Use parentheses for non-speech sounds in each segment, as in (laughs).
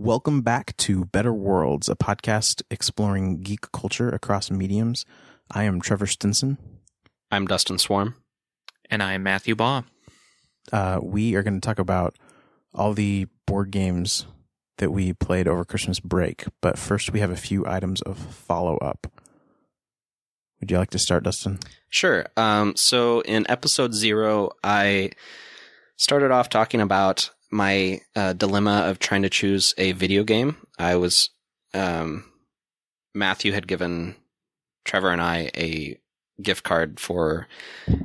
Welcome back to Better Worlds, a podcast exploring geek culture across mediums. I am Trevor Stinson. I'm Dustin Swarm. And I'm Matthew Baugh. Uh, we are going to talk about all the board games that we played over Christmas break. But first, we have a few items of follow up. Would you like to start, Dustin? Sure. Um, so in episode zero, I started off talking about my uh, dilemma of trying to choose a video game. I was, um, Matthew had given Trevor and I a gift card for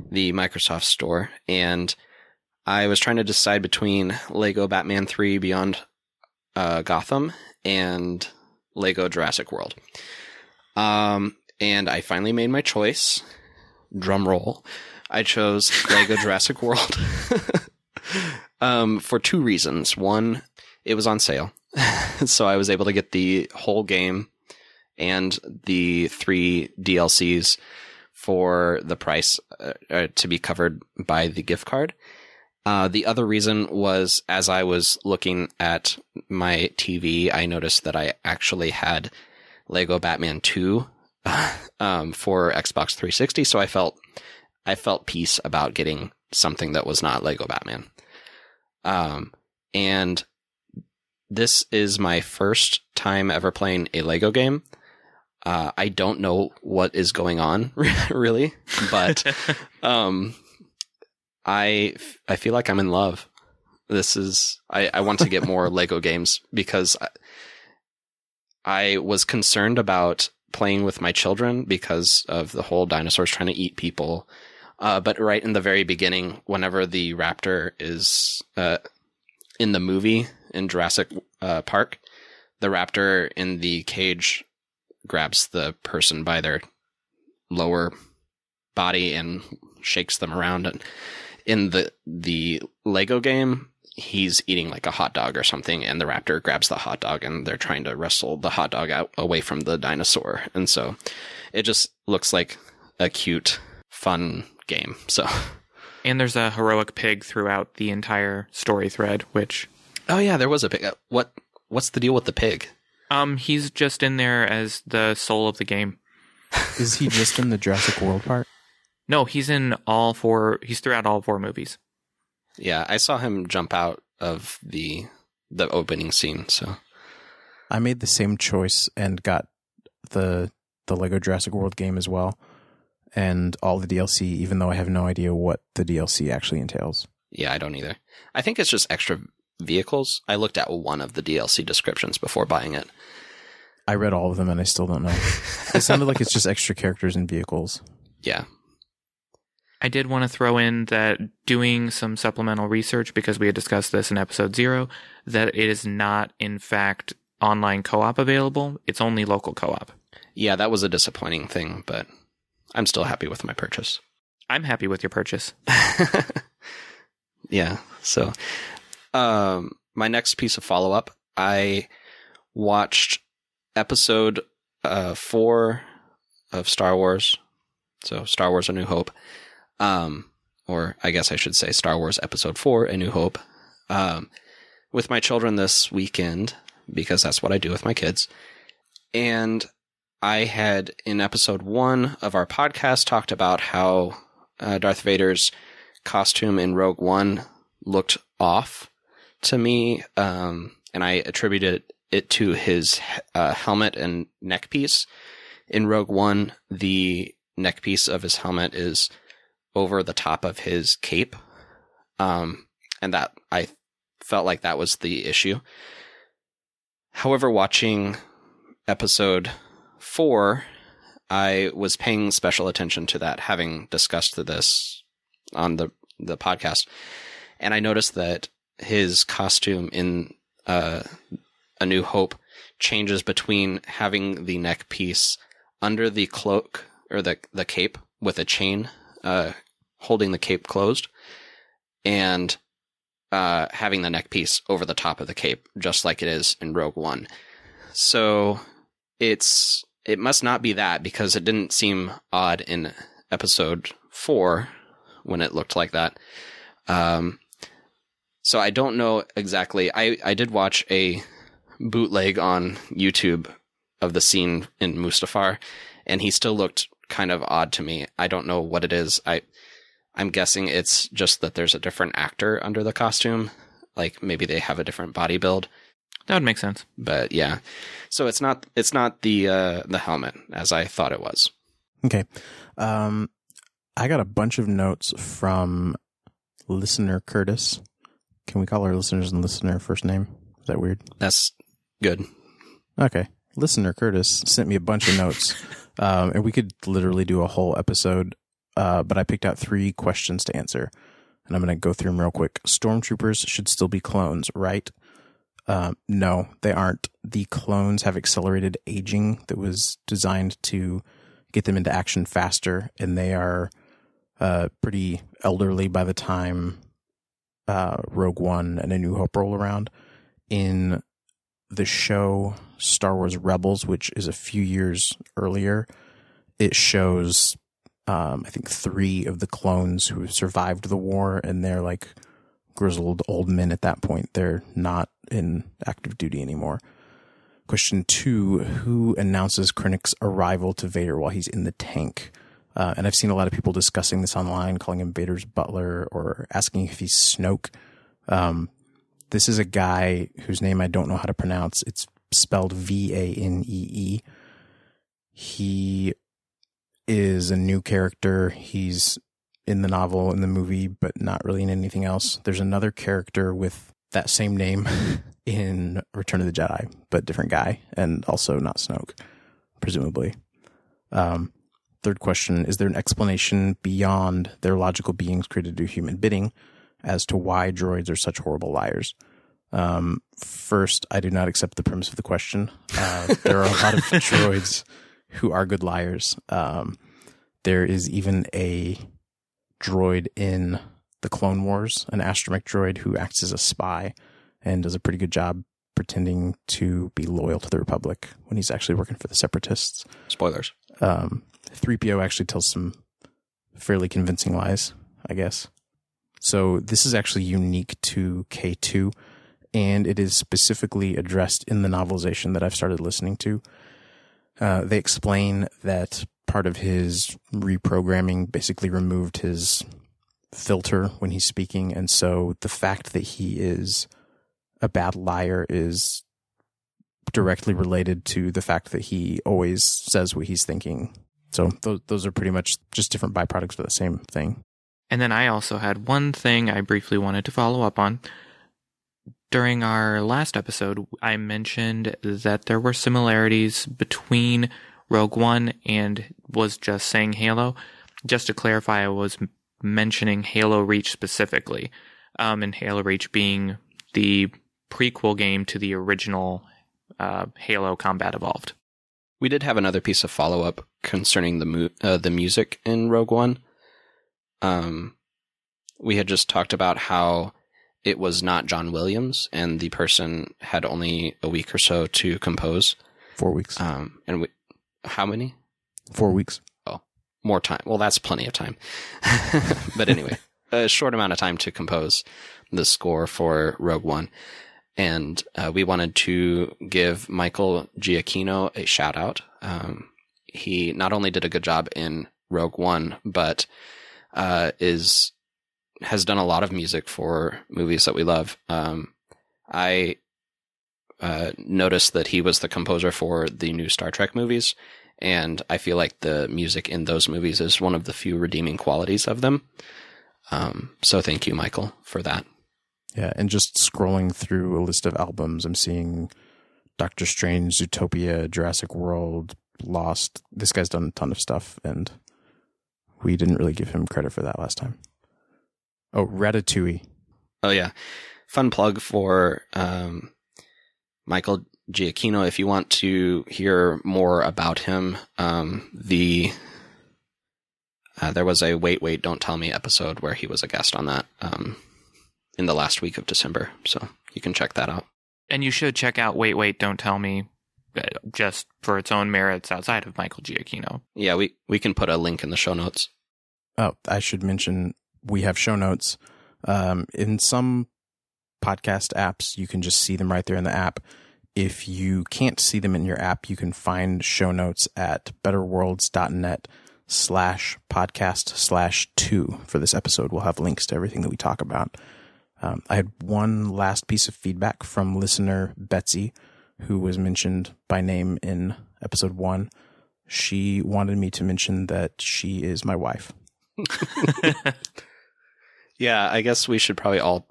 the Microsoft Store, and I was trying to decide between Lego Batman 3 Beyond uh, Gotham and Lego Jurassic World. Um, and I finally made my choice. Drum roll. I chose Lego (laughs) Jurassic World. (laughs) um, for two reasons. One, it was on sale. (laughs) so I was able to get the whole game and the three DLCs for the price uh, uh, to be covered by the gift card. Uh, the other reason was as I was looking at my TV, I noticed that I actually had Lego Batman 2 (laughs) um, for Xbox 360. So I felt, I felt peace about getting something that was not Lego Batman. Um, and this is my first time ever playing a Lego game. Uh, I don't know what is going on (laughs) really, but, (laughs) um, I, I feel like I'm in love. This is, I, I want to get more (laughs) Lego games because I, I was concerned about playing with my children because of the whole dinosaurs trying to eat people. Uh, but right in the very beginning, whenever the raptor is uh, in the movie in Jurassic uh, Park, the raptor in the cage grabs the person by their lower body and shakes them around. And in the the Lego game, he's eating like a hot dog or something, and the raptor grabs the hot dog, and they're trying to wrestle the hot dog out away from the dinosaur. And so, it just looks like a cute, fun game. So, and there's a heroic pig throughout the entire story thread, which oh yeah, there was a pig. What what's the deal with the pig? Um, he's just in there as the soul of the game. (laughs) Is he just in the Jurassic World part? No, he's in all four. He's throughout all four movies. Yeah, I saw him jump out of the the opening scene. So I made the same choice and got the the Lego Jurassic World game as well, and all the DLC. Even though I have no idea what the DLC actually entails. Yeah, I don't either. I think it's just extra vehicles. I looked at one of the DLC descriptions before buying it. I read all of them and I still don't know. (laughs) it sounded like it's just extra characters and vehicles. Yeah, I did want to throw in that doing some supplemental research because we had discussed this in episode zero, that it is not, in fact, online co op available. It's only local co op. Yeah, that was a disappointing thing, but I'm still happy with my purchase. I'm happy with your purchase. (laughs) yeah. So, um, my next piece of follow up, I watched episode uh, four of Star Wars. So, Star Wars A New Hope um, or I guess I should say Star Wars Episode 4, A New Hope, um, with my children this weekend, because that's what I do with my kids. And I had in episode one of our podcast talked about how uh, Darth Vader's costume in Rogue One looked off to me, um, and I attributed it to his uh, helmet and neck piece. In Rogue One, the neck piece of his helmet is over the top of his cape. Um, and that I felt like that was the issue. However, watching episode four, I was paying special attention to that, having discussed this on the the podcast, and I noticed that his costume in uh, A New Hope changes between having the neck piece under the cloak or the the cape with a chain uh, holding the cape closed and uh, having the neck piece over the top of the cape, just like it is in Rogue One. So it's it must not be that because it didn't seem odd in episode four when it looked like that. Um, so I don't know exactly. I I did watch a bootleg on YouTube of the scene in Mustafar, and he still looked kind of odd to me. I don't know what it is. I I'm guessing it's just that there's a different actor under the costume. Like maybe they have a different body build. That would make sense. But yeah. So it's not it's not the uh the helmet as I thought it was. Okay. Um, I got a bunch of notes from listener Curtis. Can we call our listeners and listener first name? Is that weird? That's good. Okay. Listener Curtis sent me a bunch of notes, (laughs) um, and we could literally do a whole episode. Uh, but I picked out three questions to answer, and I'm going to go through them real quick. Stormtroopers should still be clones, right? Um, no, they aren't. The clones have accelerated aging that was designed to get them into action faster, and they are uh, pretty elderly by the time uh, Rogue One and A New Hope roll around. In the show Star Wars Rebels, which is a few years earlier, it shows um, I think three of the clones who survived the war, and they're like grizzled old men at that point. They're not in active duty anymore. Question two Who announces Krennic's arrival to Vader while he's in the tank? Uh, and I've seen a lot of people discussing this online, calling him Vader's butler or asking if he's Snoke. Um, this is a guy whose name I don't know how to pronounce. It's spelled V A N E E. He is a new character. He's in the novel, in the movie, but not really in anything else. There's another character with that same name (laughs) in Return of the Jedi, but different guy, and also not Snoke, presumably. Um, third question Is there an explanation beyond their logical beings created to do human bidding as to why droids are such horrible liars? Um, first, I do not accept the premise of the question. Uh, there are a lot of (laughs) droids who are good liars. Um, there is even a droid in the Clone Wars, an astromech droid who acts as a spy and does a pretty good job pretending to be loyal to the Republic when he's actually working for the Separatists. Spoilers. Um, 3PO actually tells some fairly convincing lies, I guess. So this is actually unique to K2, and it is specifically addressed in the novelization that I've started listening to. Uh, they explain that part of his reprogramming basically removed his filter when he's speaking, and so the fact that he is a bad liar is directly related to the fact that he always says what he's thinking. So those those are pretty much just different byproducts of the same thing. And then I also had one thing I briefly wanted to follow up on. During our last episode, I mentioned that there were similarities between Rogue One and was just saying Halo. Just to clarify, I was mentioning Halo Reach specifically, um, and Halo Reach being the prequel game to the original uh, Halo Combat Evolved. We did have another piece of follow up concerning the mu- uh, the music in Rogue One. Um, we had just talked about how it was not John Williams, and the person had only a week or so to compose. Four weeks. Um, and we, how many? Four weeks. Oh, more time. Well, that's plenty of time. (laughs) but anyway, a short amount of time to compose the score for Rogue One. And uh, we wanted to give Michael Giacchino a shout out. Um, he not only did a good job in Rogue One, but uh, is has done a lot of music for movies that we love. Um, I uh, noticed that he was the composer for the new Star Trek movies, and I feel like the music in those movies is one of the few redeeming qualities of them. Um, so thank you, Michael, for that. Yeah, and just scrolling through a list of albums, I'm seeing Doctor Strange, Zootopia, Jurassic World, Lost. This guy's done a ton of stuff, and we didn't really give him credit for that last time. Oh, Ratatouille. Oh yeah, fun plug for um, Michael Giacchino. If you want to hear more about him, um, the uh, there was a "Wait, Wait, Don't Tell Me" episode where he was a guest on that um, in the last week of December, so you can check that out. And you should check out Wait, Wait, Don't Tell Me uh, just for its own merits outside of Michael Giacchino. Yeah, we we can put a link in the show notes. Oh, I should mention we have show notes. Um, in some podcast apps, you can just see them right there in the app. if you can't see them in your app, you can find show notes at betterworlds.net slash podcast slash two for this episode. We'll have links to everything that we talk about. Um, I had one last piece of feedback from listener Betsy, who was mentioned by name in episode one. She wanted me to mention that she is my wife. (laughs) (laughs) Yeah, I guess we should probably all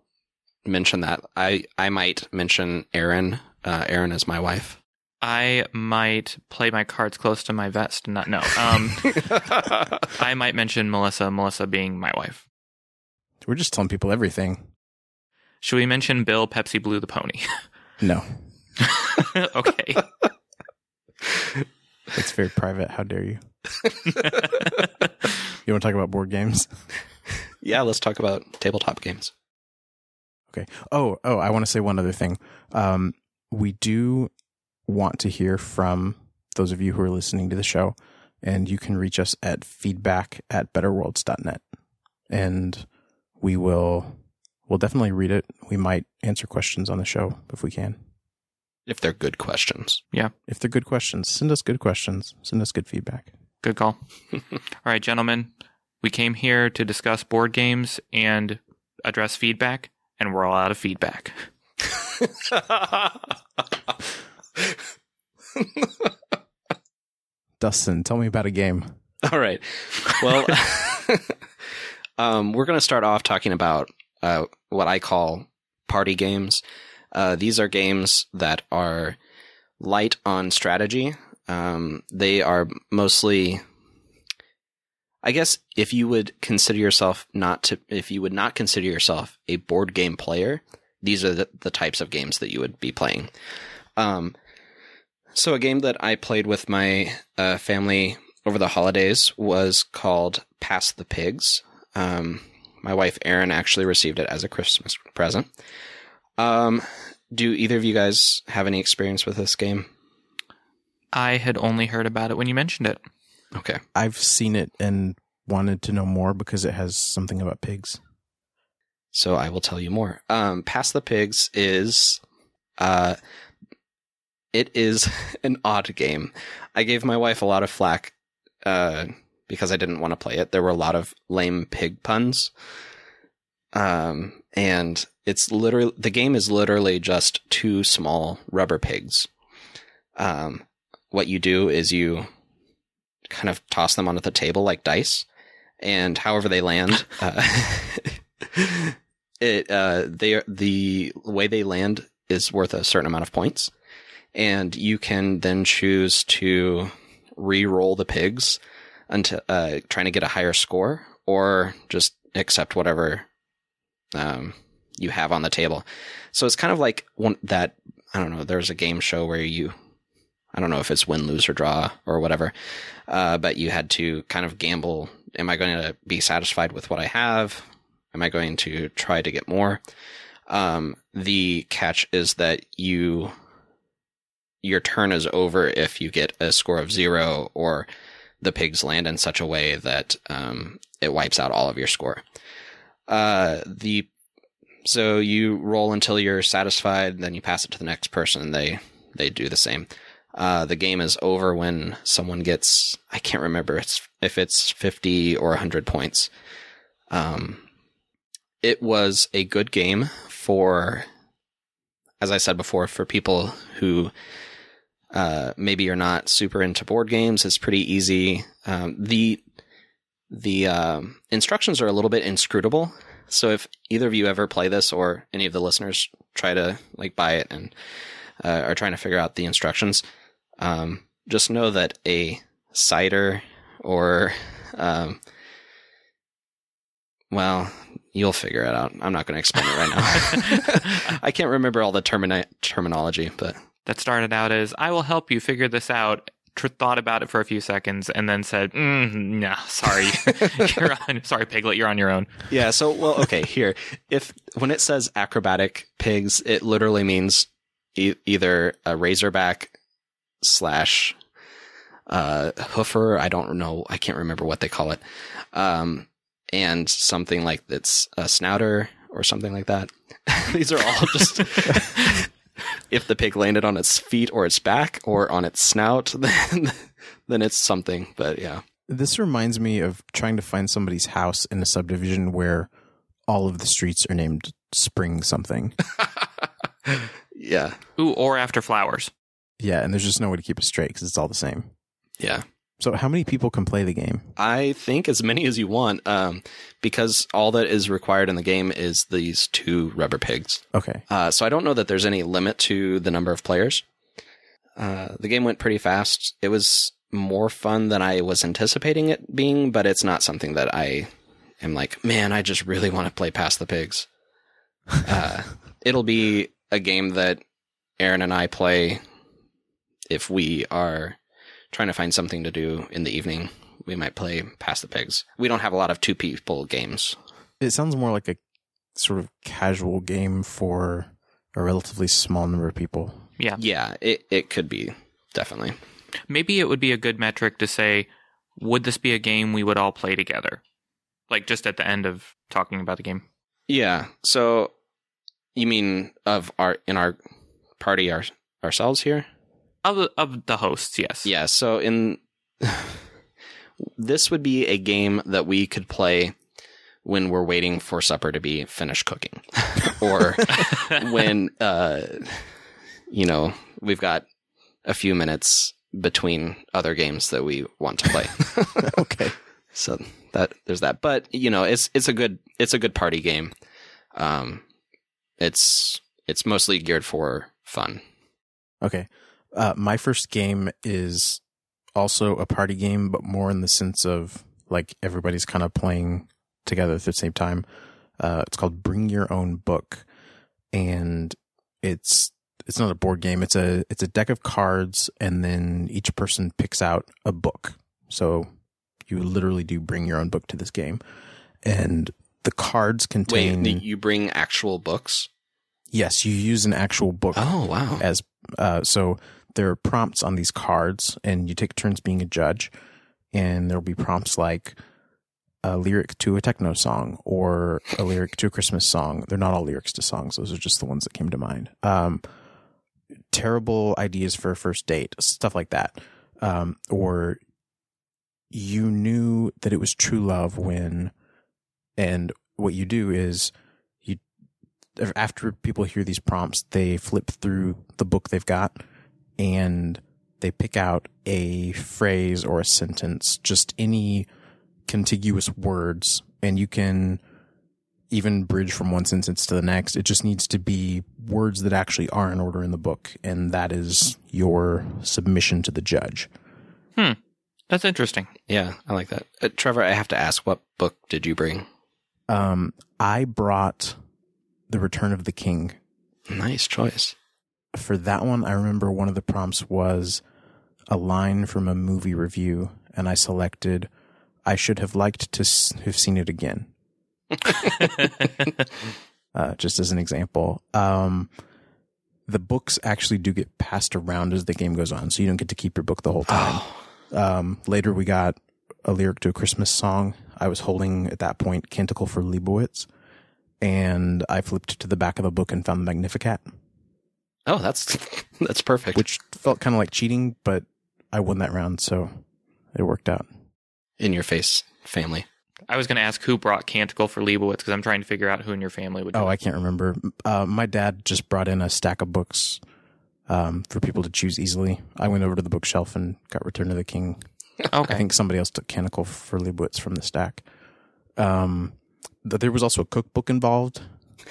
mention that. I I might mention Erin. Uh, Erin is my wife. I might play my cards close to my vest. Not no. Um, (laughs) I might mention Melissa. Melissa being my wife. We're just telling people everything. Should we mention Bill Pepsi Blue the pony? (laughs) No, (laughs) okay. it's very private. How dare you? You want to talk about board games? Yeah, let's talk about tabletop games. Okay. Oh, oh, I want to say one other thing. Um, we do want to hear from those of you who are listening to the show, and you can reach us at feedback at betterworlds.net. And we will we'll definitely read it. We might answer questions on the show if we can. If they're good questions. Yeah. If they're good questions, send us good questions. Send us good feedback. Good call. (laughs) All right, gentlemen. We came here to discuss board games and address feedback, and we're all out of feedback. Dustin, tell me about a game. All right. Well, (laughs) um, we're going to start off talking about uh, what I call party games. Uh, these are games that are light on strategy. Um, they are mostly, I guess, if you would consider yourself not to, if you would not consider yourself a board game player, these are the, the types of games that you would be playing. Um, so a game that I played with my uh, family over the holidays was called Pass the Pigs. Um, my wife Erin actually received it as a Christmas present. Um, do either of you guys have any experience with this game? I had only heard about it when you mentioned it. Okay. I've seen it and wanted to know more because it has something about pigs. So I will tell you more. Um, Pass the Pigs is, uh, it is (laughs) an odd game. I gave my wife a lot of flack, uh, because I didn't want to play it. There were a lot of lame pig puns. Um, and it's literally, the game is literally just two small rubber pigs. Um, what you do is you kind of toss them onto the table like dice, and however they land, (laughs) uh, (laughs) it uh, they are, the way they land is worth a certain amount of points, and you can then choose to re-roll the pigs until uh, trying to get a higher score, or just accept whatever um, you have on the table. So it's kind of like one that I don't know. There's a game show where you I don't know if it's win, lose, or draw or whatever. Uh, but you had to kind of gamble. Am I going to be satisfied with what I have? Am I going to try to get more? Um, the catch is that you, your turn is over if you get a score of zero or the pigs land in such a way that, um, it wipes out all of your score. Uh, the, so you roll until you're satisfied, then you pass it to the next person and they, they do the same. Uh, the game is over when someone gets I can't remember if it's 50 or 100 points. Um, it was a good game for, as I said before, for people who uh, maybe you're not super into board games. It's pretty easy. Um, the the um, instructions are a little bit inscrutable. So if either of you ever play this or any of the listeners try to like buy it and uh, are trying to figure out the instructions, um, just know that a Sider or, um, well, you'll figure it out. I'm not going to explain it right now. (laughs) (laughs) I can't remember all the termini- terminology, but That started out as I will help you figure this out. Tr- thought about it for a few seconds and then said, mm, "No, sorry, (laughs) you're on. Sorry, Piglet, you're on your own." yeah. So, well, okay. Here, if when it says acrobatic pigs, it literally means e- either a razorback slash uh, hoofer. I don't know. I can't remember what they call it. Um, and something like that's a snouter or something like that. (laughs) These are all just (laughs) if the pig landed on its feet or its back or on its snout, (laughs) then then it's something. But yeah, This reminds me of trying to find somebody's house in a subdivision where all of the streets are named Spring something. yeah, Ooh, or after flowers. Yeah, and there's just no way to keep it straight because it's all the same. yeah. So, how many people can play the game? I think as many as you want, um, because all that is required in the game is these two rubber pigs. Okay. Uh, so I don't know that there's any limit to the number of players. Uh, the game went pretty fast. It was more fun than I was anticipating it being, but it's not something that I am like, man, I just really want to play Pass the Pigs. (laughs) Uh, it'll be a game that Erin and I play if we are trying to find something to do in the evening. We might play Pass the Pigs. We don't have a lot of two people games. It sounds more like a sort of casual game for a relatively small number of people. Yeah. Yeah, it, it could be definitely. Maybe it would be a good metric to say, would this be a game we would all play together? Like just at the end of talking about the game. Yeah. So you mean of our in our party our, ourselves here? Of the, of the hosts, yes. Yeah. So in (sighs) this would be a game that we could play when we're waiting for supper to be finished cooking, (laughs) or when uh, you know we've got a few minutes between other games that we want to play. (laughs) okay. So that there's that, but you know, it's it's a good it's a good party game. Um, it's it's mostly geared for fun. Okay. Uh, my first game is also a party game, but more in the sense of like everybody's kind of playing together at the same time. Uh, it's called Bring Your Own Book, and it's it's not a board game. It's a it's a deck of cards, and then each person picks out a book. So you literally do bring your own book to this game, and the cards contain. Wait, you bring actual books? yes, you use an actual book Oh wow! as uh, so there are prompts on these cards and you take turns being a judge and there'll be prompts like a lyric to a techno song or a lyric to a christmas song. They're not all lyrics to songs. Those are just the ones that came to mind. Um, terrible ideas for a first date stuff like that. Um, or you knew that it was true love when and what you do is you after people hear these prompts they flip through the book they've got and they pick out a phrase or a sentence just any contiguous words and you can even bridge from one sentence to the next it just needs to be words that actually are in order in the book and that is your submission to the judge Hmm. That's interesting. yeah, I like that. Uh, Trevor, I have to ask, what book did you bring? um, i brought the return of the king Nice choice. For that one, I remember one of the prompts was a line from a movie review, and I selected, I should have liked to have seen it again, (laughs) uh, just as an example. Um, the books actually do get passed around as the game goes on, so you don't get to keep your book the whole time. (sighs) Um, later, we got a lyric to a Christmas song. I was holding at that point Canticle for Leibowitz, and I flipped to the back of the book and found the Magnificat. Oh, that's (laughs) that's perfect. which felt kind of like cheating, but I won that round, so it worked out. in your face, family. I was going to ask who brought Canticle for Leibowitz because I'm trying to figure out who in your family would. Oh. I can't remember. Uh, my dad just brought in a stack of books um, for people to choose easily. I went over to the bookshelf and got Return of the King. okay. I think somebody else took Canticle for Leibowitz from the stack. Um, th- there was also a cookbook involved. (laughs)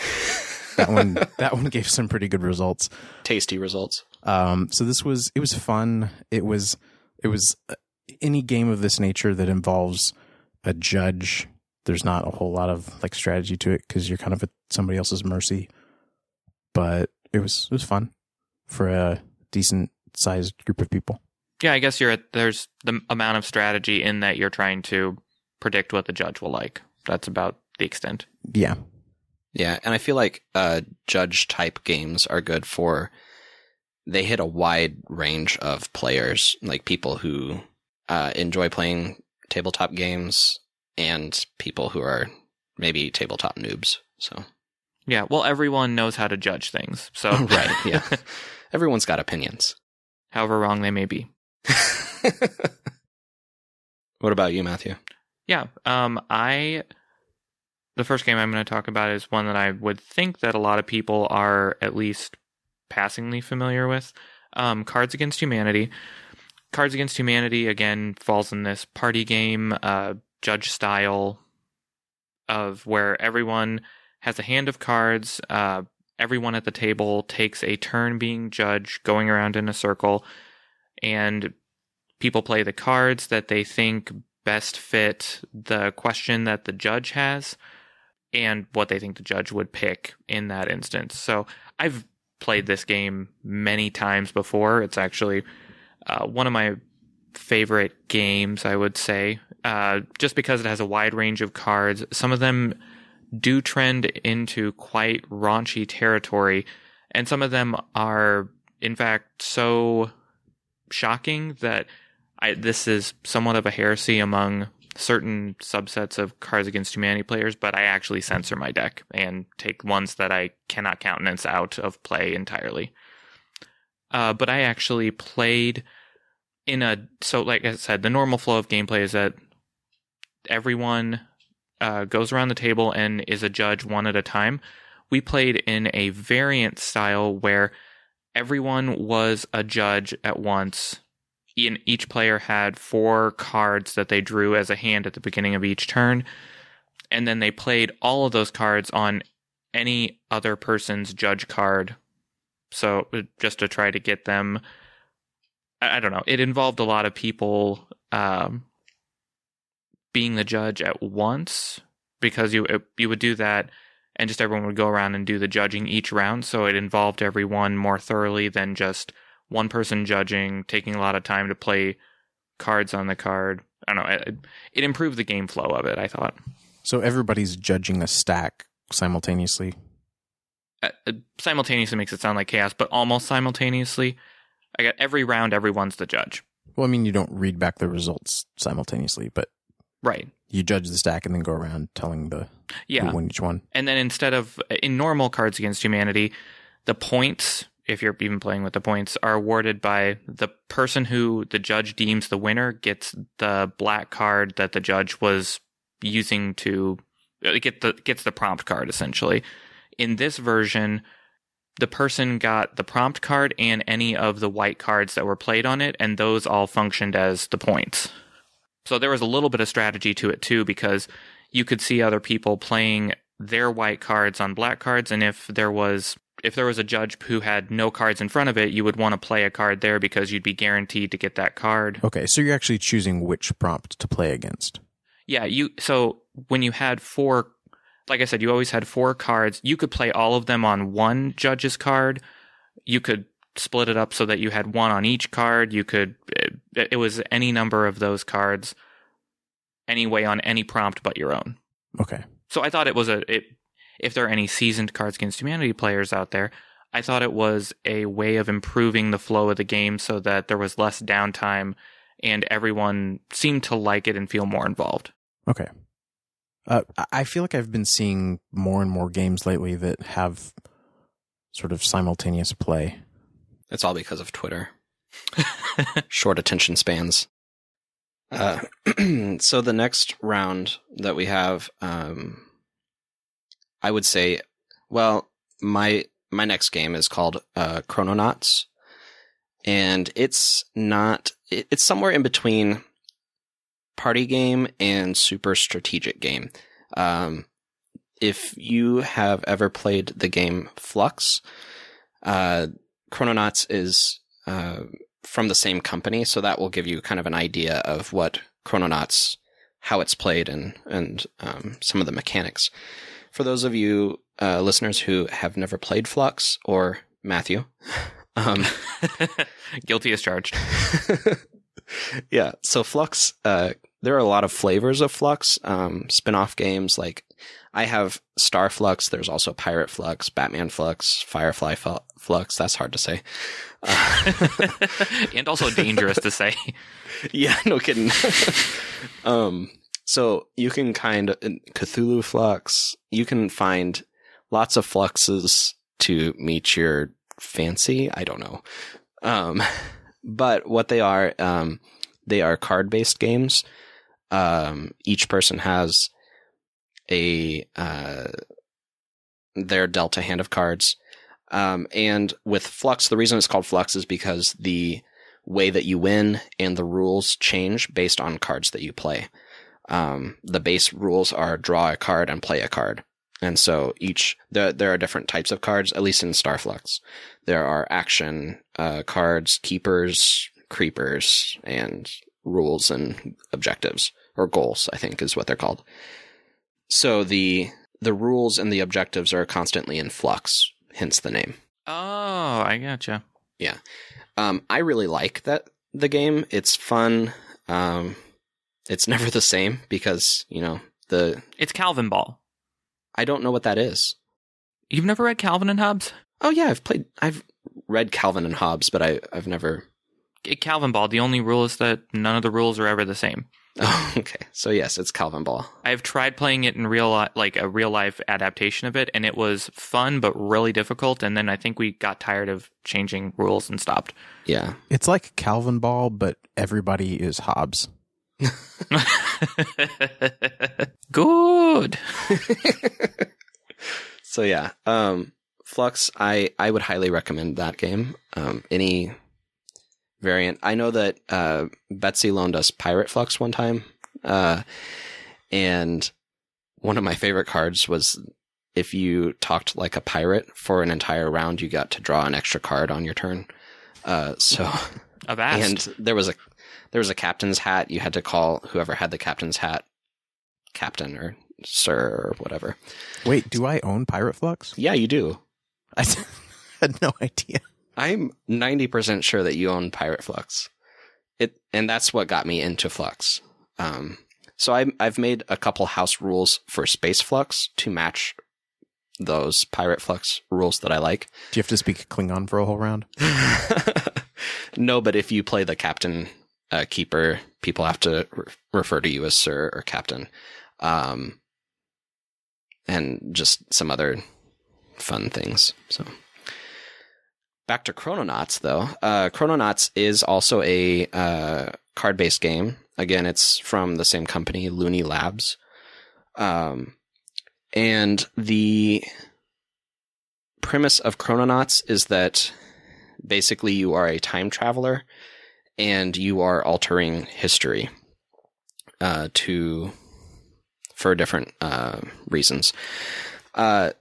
that one, that one gave some pretty good results. Tasty results. Um, so this was it was fun. It was it was uh, any game of this nature that involves a judge. There's not a whole lot of like strategy to it because you're kind of at somebody else's mercy. But it was it was fun for a decent sized group of people. Yeah, I guess you're at there's the amount of strategy in that you're trying to predict what the judge will like. That's about the extent. Yeah, Yeah, and I feel like uh, judge type games are good for. They hit a wide range of players, like people who uh, enjoy playing tabletop games and people who are maybe tabletop noobs. So Yeah, well, everyone knows how to judge things. So, (laughs) right, yeah. (laughs) Everyone's got opinions. however wrong they may be. (laughs) what about you, Matthew? Yeah, um, I. The first game I'm going to talk about is one that I would think that a lot of people are at least passingly familiar with. Um, Cards Against Humanity. Cards Against Humanity again falls in this party game, uh, judge style, of where everyone has a hand of cards. Uh, everyone at the table takes a turn being judge, going around in a circle, and people play the cards that they think best fit the question that the judge has and what they think the judge would pick in that instance. So I've played this game many times before. It's actually uh, one of my favorite games, I would say, uh, just because it has a wide range of cards. Some of them do trend into quite raunchy territory, and some of them are, in fact, so shocking that I, this is somewhat of a heresy among certain subsets of Cards Against Humanity players, but I actually censor my deck and take ones that I cannot countenance out of play entirely. Uh, but I actually played in a so like I said, the normal flow of gameplay is that everyone uh, goes around the table and is a judge one at a time. We played in a variant style where everyone was a judge at once. Each player had four cards that they drew as a hand at the beginning of each turn. And then they played all of those cards on any other person's judge card. So just to try to get them, I I don't know. It involved a lot of people um, being the judge at once because you you would do that and just everyone would go around and do the judging each round so it involved everyone more thoroughly than just one person judging taking a lot of time to play cards on the card. I don't know it, it improved the game flow of it i thought. So everybody's judging a stack simultaneously. uh, uh, simultaneously makes it sound like chaos but almost simultaneously. I got every round everyone's the judge. Well, I mean, you don't read back the results simultaneously, but right. you judge the stack and then go around telling the yeah. who won each one. And then instead of in normal Cards Against Humanity, the points, if you're even playing with the points, are awarded by the person who the judge deems the winner gets the black card that the judge was using to uh, get the gets the prompt card essentially. In this version, the person got the prompt card and any of the white cards that were played on it, and those all functioned as the points. So there was a little bit of strategy to it too, because you could see other people playing their white cards on black cards, and if there was if there was a judge who had no cards in front of it, you would want to play a card there because you'd be guaranteed to get that card. Okay, so you're actually choosing which prompt to play against. Yeah, you so when you had four like I said, you always had four cards. You could play all of them on one judge's card. You could split it up so that you had one on each card. You could it, it was any number of those cards anyway on any prompt but your own. Okay. So I thought it was a it, if there are any seasoned Cards Against Humanity players out there, I thought it was a way of improving the flow of the game so that there was less downtime and everyone seemed to like it and feel more involved. Okay. Uh, I- I feel like I've been seeing more and more games lately that have sort of simultaneous play. It's all because of Twitter. (laughs) Short attention spans. Uh, (clears throat) so the next round that we have, um, I would say, well, my my next game is called uh, Chrononauts, and it's not. It, it's somewhere in between party game and super strategic game. Um, if you have ever played the game Fluxx, uh, Chrononauts is uh, from the same company, so that will give you kind of an idea of what Chrononauts, how it's played, and and um, some of the mechanics. For those of you uh, listeners who have never played Fluxx or Matthew, (laughs) um, (laughs) Guilty as charged. (laughs) yeah. So Fluxx, uh, there are a lot of flavors of Fluxx. Um, spin-off games like I have Star Fluxx. There's also Pirate Fluxx, Batman Fluxx, Firefly Fluxx. That's hard to say. Uh, and also dangerous to say. yeah, no kidding. um, so you can kind of Cthulhu Fluxx. You can find lots of fluxes to meet your fancy. I don't know. Um, (laughs) but what they are, um, they are card based games. Um, each person has a, uh, they're dealt a hand of cards. Um, and with Fluxx, the reason it's called Fluxx is because the way that you win and the rules change based on cards that you play. Um, the base rules are draw a card and play a card. And so each, there, there are different types of cards, at least in Starflux. There are action, uh, cards, keepers, creepers, and rules and objectives, or goals, I think is what they're called. So the, the rules and the objectives are constantly in flux, hence the name. Oh, I gotcha. Yeah, um, I really like that the game. It's fun. Um, it's (laughs) never the same because you know the It's Calvin Ball. I don't know what that is. You've never read Calvin and Hobbes? Oh yeah, I've played. I've read Calvin and Hobbes, but I I've never. Calvin Ball, the only rule is that none of the rules are ever the same. Oh, (laughs) okay. So yes, it's Calvin Ball. I've tried playing it in real li- like a real life adaptation of it, and it was fun but really difficult. And then I think we got tired of changing rules and stopped. Yeah. It's like Calvin Ball, but everybody is Hobbes. (laughs) Good. (laughs) so yeah, um, Fluxx. I I would highly recommend that game. Um, any variant. I know that uh, Betsy loaned us Pirate Fluxx one time, uh, and one of my favorite cards was if you talked like a pirate for an entire round, you got to draw an extra card on your turn. Uh, so Avast. (laughs) and there was a there was a captain's hat. You had to call whoever had the captain's hat, captain or sir or whatever. Wait, do I own Pirate Fluxx? Yeah, you do. (laughs) I had no idea. I'm 90% sure that you own Pirate Fluxx. It and that's what got me into Fluxx. Um, so I I've made a couple house rules for Space Fluxx to match those Pirate Fluxx rules that I like. Do you have to speak Klingon for a whole round? (laughs) no, but if you play the captain uh, keeper, people have to re- refer to you as sir or captain. Um, and just some other fun things. So back to Chrononauts though. Uh, Chrononauts is also a uh, card-based game. Again, it's from the same company, Looney Labs. Um, and the premise of Chrononauts is that basically you are a time traveler and you are altering history uh, to for different uh, reasons. Uh,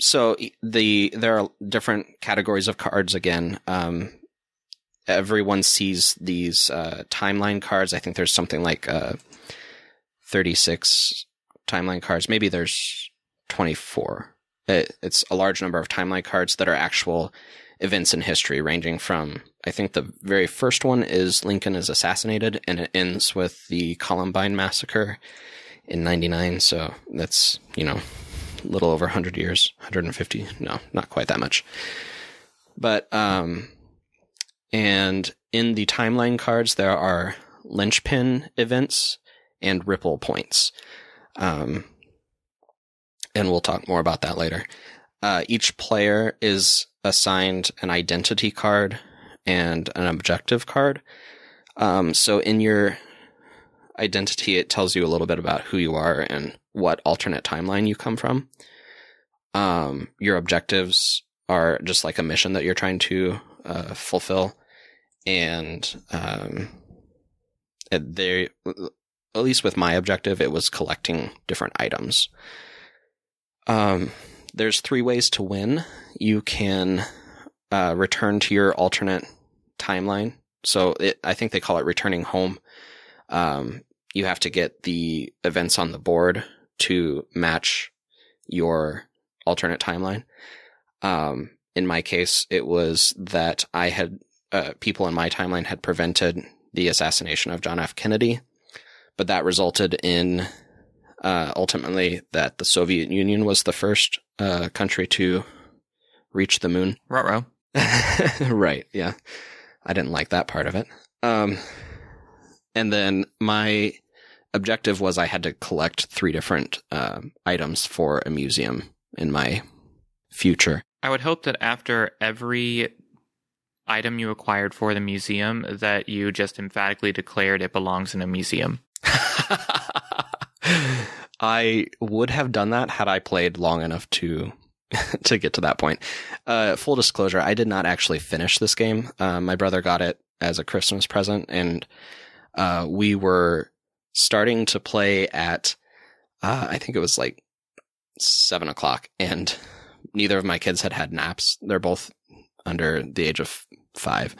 so the there are different categories of cards again. Um, everyone sees these uh, timeline cards. I think there's something like uh, 36 timeline cards. Maybe there's 24. It, it's a large number of timeline cards that are actual events in history, ranging from I think the very first one is Lincoln is assassinated, and it ends with the Columbine massacre in '99. So that's you know a little over 100 years, 150. No, not quite that much. But um, and in the timeline cards there are linchpin events and ripple points. Um, and we'll talk more about that later. Uh, each player is assigned an identity card and an objective card. Um, so in your identity, it tells you a little bit about who you are and what alternate timeline you come from. Um, your objectives are just like a mission that you're trying to uh, fulfill, and um, they, at least with my objective, it was collecting different items. Um, there's three ways to win. You can uh, return to your alternate timeline. So it, I think they call it returning home. Um, you have to get the events on the board to match your alternate timeline. Um, in my case, it was that I had uh, people in my timeline had prevented the assassination of John F. Kennedy, but that resulted in uh, ultimately that the Soviet Union was the first uh, country to reach the moon. Ruh-roh. (laughs) right. Yeah. I didn't like that part of it. Um, and then my objective was I had to collect three different uh, items for a museum in my future. I would hope that after every item you acquired for the museum, that you just emphatically declared it belongs in a museum. (laughs) I would have done that had I played long enough to (laughs) to get to that point. Uh, full disclosure, I did not actually finish this game. Uh, my brother got it as a Christmas present, and uh, we were starting to play at uh, I think it was like seven o'clock, and neither of my kids had had naps. They're both under the age of five,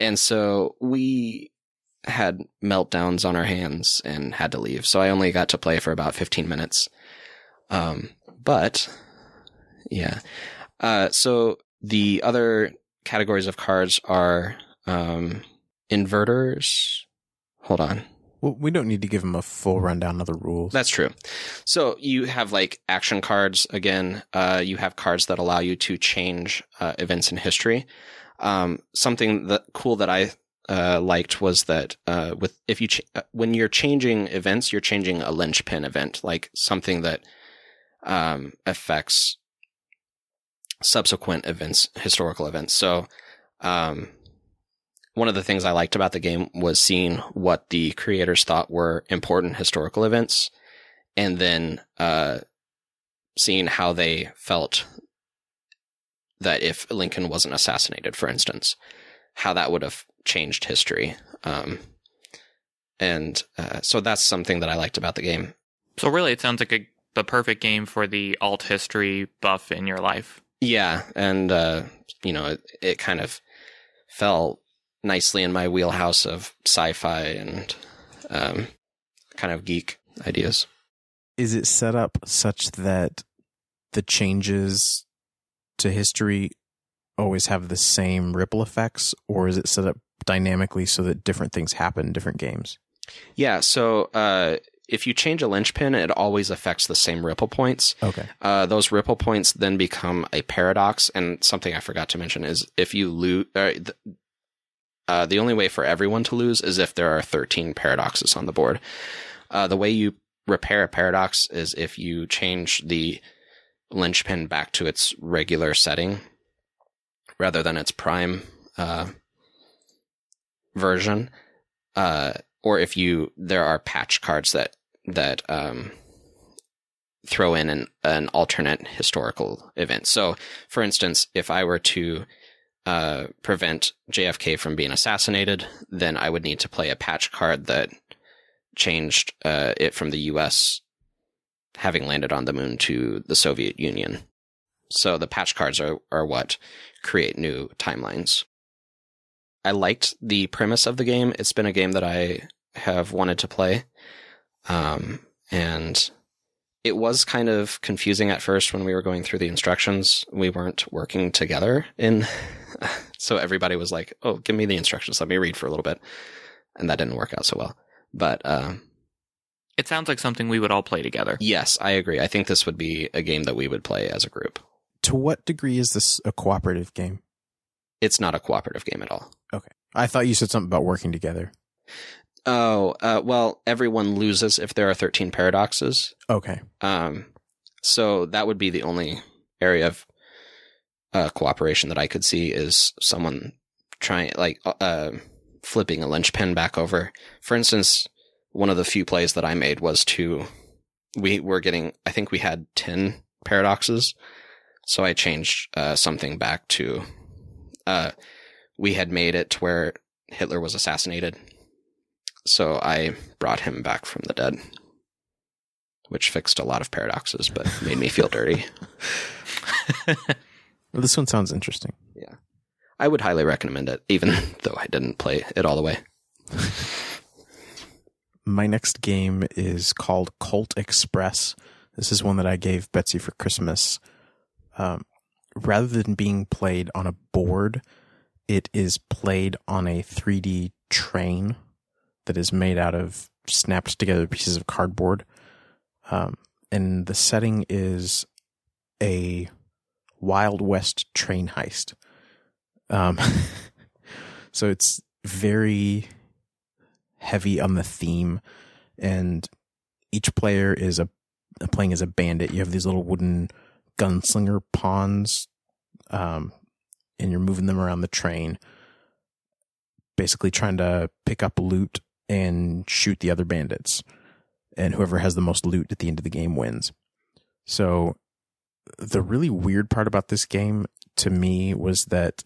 and so we had meltdowns on our hands and had to leave. So I only got to play for about 15 minutes. Um, but yeah. Uh, so the other categories of cards are, um, inverters. Hold on. Well, we don't need to give them a full rundown of the rules. That's true. So you have like action cards again. Uh, you have cards that allow you to change uh, events in history. Um, something that cool that I uh, liked was that uh, with if you ch- uh, when you're changing events, you're changing a linchpin event, like something that um, affects subsequent events, historical events. So, um, one of the things I liked about the game was seeing what the creators thought were important historical events, and then uh, seeing how they felt that if Lincoln wasn't assassinated, for instance, how that would have changed history. Um, and uh, so that's something that I liked about the game. So really, it sounds like a, the perfect game for the alt history buff in your life. Yeah, and uh, you know, it, it kind of fell nicely in my wheelhouse of sci-fi and um, kind of geek ideas. Is it set up such that the changes to history always have the same ripple effects, or is it set up dynamically so that different things happen in different games? Yeah, so uh, if you change a linchpin, it always affects the same ripple points. Okay. Uh, those ripple points then become a paradox. And something I forgot to mention is if you lose, uh, the, uh, the only way for everyone to lose is if there are 13 paradoxes on the board. Uh, the way you repair a paradox is if you change the linchpin back to its regular setting rather than its prime uh, version. Uh, or if you there are patch cards that that um, throw in an, an alternate historical event. So, for instance, if I were to uh, prevent JFK from being assassinated, then I would need to play a patch card that changed uh, it from the U.S. having landed on the moon to the Soviet Union. So the patch cards are, are what create new timelines. I liked the premise of the game. It's been a game that I have wanted to play. Um, and it was kind of confusing at first when we were going through the instructions. We weren't working together in, (laughs) so everybody was like, Oh, give me the instructions. Let me read for a little bit. And that didn't work out so well. But, uh, It sounds like something we would all play together. yes, I agree. I think this would be a game that we would play as a group. To what degree is this a cooperative game? It's not a cooperative game at all. Okay. I thought you said something about working together. Oh, uh, well, everyone loses if there are 13 paradoxes. Okay. Um, so that would be the only area of uh, cooperation that I could see is someone trying, like, uh, flipping a linchpin back over. For instance, one of the few plays that I made was to, we were getting, I think we had 10 paradoxes. So I changed uh, something back to, uh, we had made it to where Hitler was assassinated. So I brought him back from the dead, which fixed a lot of paradoxes, but made me feel dirty. (laughs) Well, this one sounds interesting. Yeah. I would highly recommend it, even (laughs) though I didn't play it all the way. My next game is called Colt Express. This is one that I gave Betsy for Christmas. Um, rather than being played on a board, it is played on a 3D train that is made out of snapped together pieces of cardboard. Um, and the setting is a Wild West train heist. Um, (laughs) so it's very heavy on the theme, and each player is a playing as a bandit. You have these little wooden gunslinger pawns, um, and you're moving them around the train, basically trying to pick up loot and shoot the other bandits. And whoever has the most loot at the end of the game wins. So, the really weird part about this game to me was that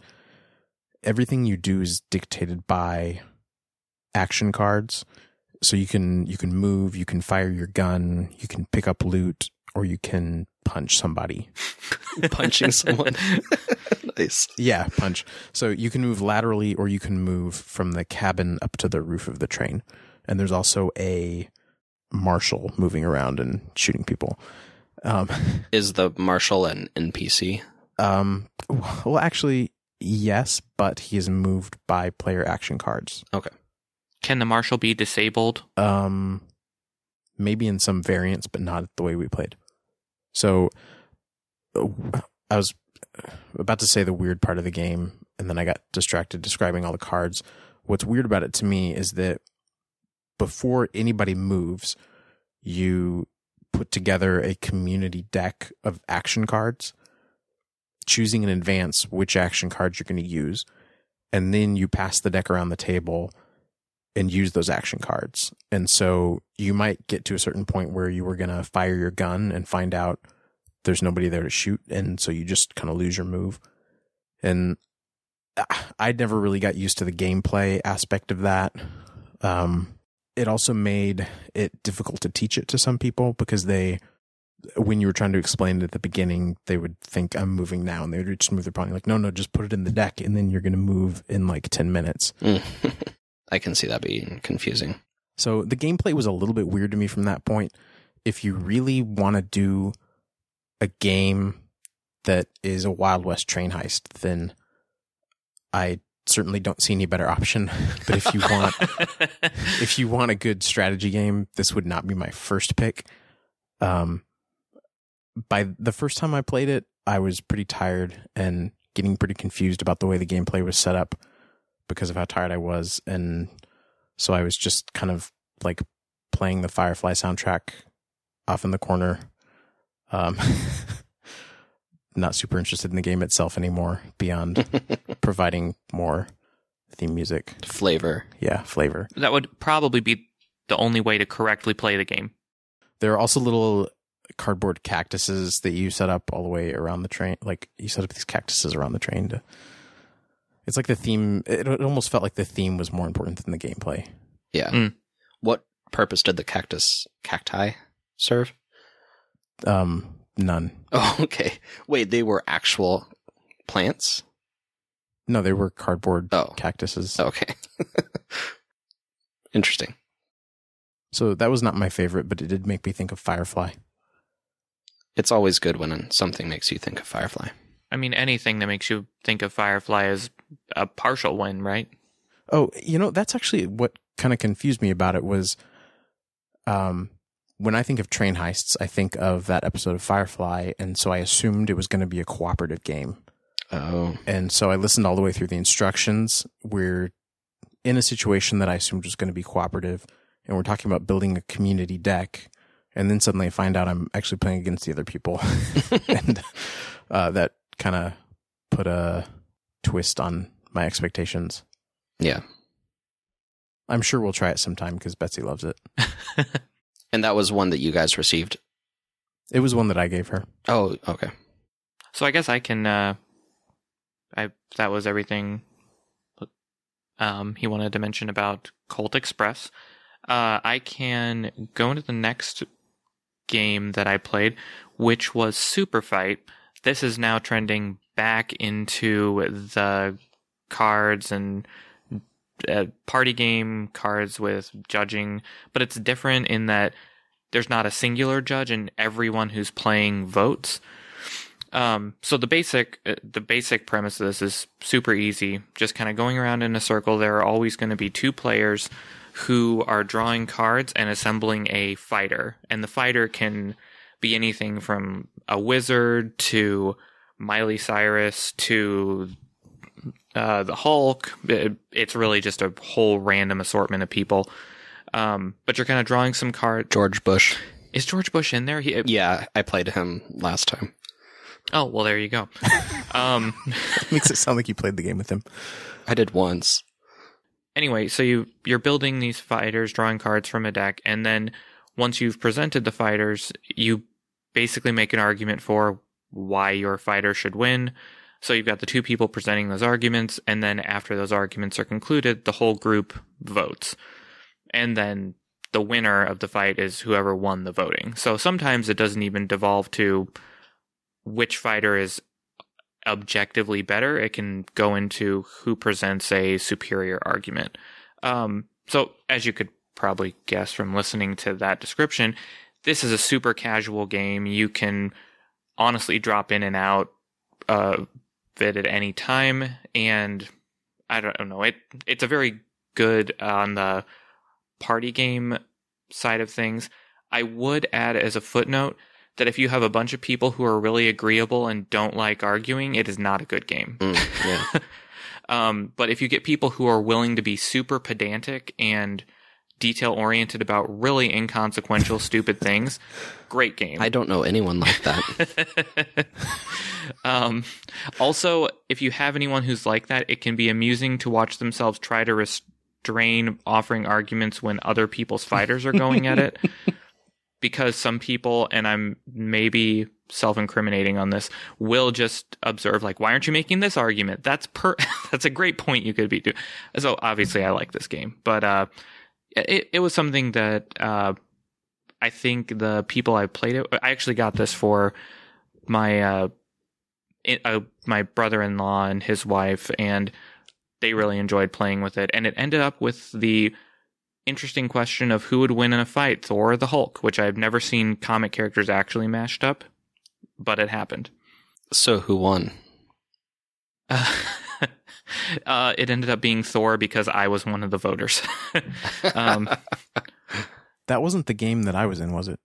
everything you do is dictated by action cards. So you can you can move, you can fire your gun, you can pick up loot, or you can punch somebody. (laughs) Punching someone. (laughs) nice. Yeah, punch. So you can move laterally or you can move from the cabin up to the roof of the train. And there's also a marshal moving around and shooting people. Um, (laughs) Is the marshal an NPC? um, well, actually, yes, but he is moved by player action cards. Okay. Can the marshal be disabled? Um, maybe in some variants, but not the way we played. So, I was about to say the weird part of the game, and then I got distracted describing all the cards. What's weird about it to me is that before anybody moves, you put together a community deck of action cards, choosing in advance which action cards you're going to use, and then you pass the deck around the table and use those action cards. And so you might get to a certain point where you were going to fire your gun and find out there's nobody there to shoot. And so you just kind of lose your move. And I never really got used to the gameplay aspect of that. Um, it also made it difficult to teach it to some people because they, when you were trying to explain it at the beginning, they would think I'm moving now and they would just move their pawn. Like, no, no, just put it in the deck and then you're going to move in like 10 minutes. (laughs) I can see that being confusing. So the gameplay was a little bit weird to me from that point. If you really want to do a game that is a Wild West train heist, then I certainly don't see any better option. (laughs) but if you want (laughs) if you want a good strategy game, this would not be my first pick. Um by the first time I played it, I was pretty tired and getting pretty confused about the way the gameplay was set up because of how tired I was and so I was just kind of like playing the Firefly soundtrack off in the corner. Um, (laughs) not super interested in the game itself anymore beyond (laughs) providing more theme music. Flavor. Yeah, flavor. that would probably be the only way to correctly play the game. There are also little cardboard cactuses that you set up all the way around the train. Like you set up these cactuses around the train to. It's like the theme. It, it almost felt like the theme was more important than the gameplay. Yeah. Mm. What purpose did the cactus cacti serve? Um, none. (laughs) Oh, okay. Wait, they were actual plants? No, they were cardboard Oh. cactuses. Okay. (laughs) Interesting. So that was not my favorite, but it did make me think of Firefly. It's always good when something makes you think of Firefly. I mean, anything that makes you think of Firefly is a partial win, right? Oh, you know, that's actually what kind of confused me about it was um when I think of train heists, I think of that episode of Firefly, and so I assumed it was going to be a cooperative game. Oh. And so I listened all the way through the instructions. We're in a situation that I assumed was going to be cooperative, and we're talking about building a community deck. And then suddenly I find out I'm actually playing against the other people, (laughs) and uh, that kind of put a twist on my expectations. Yeah. I'm sure we'll try it sometime because Betsy loves it. (laughs) And that was one that you guys received. It was one that I gave her. Oh, okay. So I guess I can. Uh, I that was everything. Um, he wanted to mention about Colt Express. Uh, I can go into the next game that I played, which was Super Fight. This is now trending back into the cards and uh, party game cards with judging, but it's different in that there's not a singular judge and everyone who's playing votes. Um, so the basic uh, the basic premise of this is super easy. Just kind of going around in a circle. There are always going to be two players who are drawing cards and assembling a fighter, and the fighter can be anything from a wizard to Miley Cyrus to uh, the Hulk. It, it's really just a whole random assortment of people. Um, but you're kind of drawing some cards. George Bush. Is George Bush in there? He, Yeah, I played him last time. Oh well, there you go. (laughs) um, (laughs) Makes it sound like you played the game with him. I did once. anyway, so you you're building these fighters, drawing cards from a deck, and then once you've presented the fighters, you basically make an argument for why your fighter should win. So you've got the two people presenting those arguments, and then after those arguments are concluded, the whole group votes. And then the winner of the fight is whoever won the voting. So sometimes it doesn't even devolve to which fighter is objectively better. It can go into who presents a superior argument. Um, so as you could probably guess from listening to that description, this is a super casual game. You can honestly drop in and out of it at any time, and I don't know. It it's a very good on the party game side of things. I would add as a footnote that if you have a bunch of people who are really agreeable and don't like arguing, it is not a good game. Mm, yeah. (laughs) Um, but if you get people who are willing to be super pedantic and detail oriented about really inconsequential, stupid things, great game. I don't know anyone like that. (laughs) um, also, if you have anyone who's like that, it can be amusing to watch themselves try to restrain offering arguments when other people's fighters are going at it. (laughs) Because some people, and I'm maybe self-incriminating on this, will just observe like, "Why aren't you making this argument?" That's per. (laughs) that's a great point you could be doing. So obviously, I like this game, but uh, it it was something that uh, I think the people I played it. I actually got this for my uh, it, uh, my brother-in-law and his wife, and they really enjoyed playing with it. And it ended up with the interesting question of who would win in a fight, Thor or the Hulk, which I've never seen comic characters actually mashed up, but it happened. so who won? Uh, (laughs) (laughs) uh, it ended up being Thor because I was one of the voters. (laughs) um, (laughs) That wasn't the game that I was in, was it?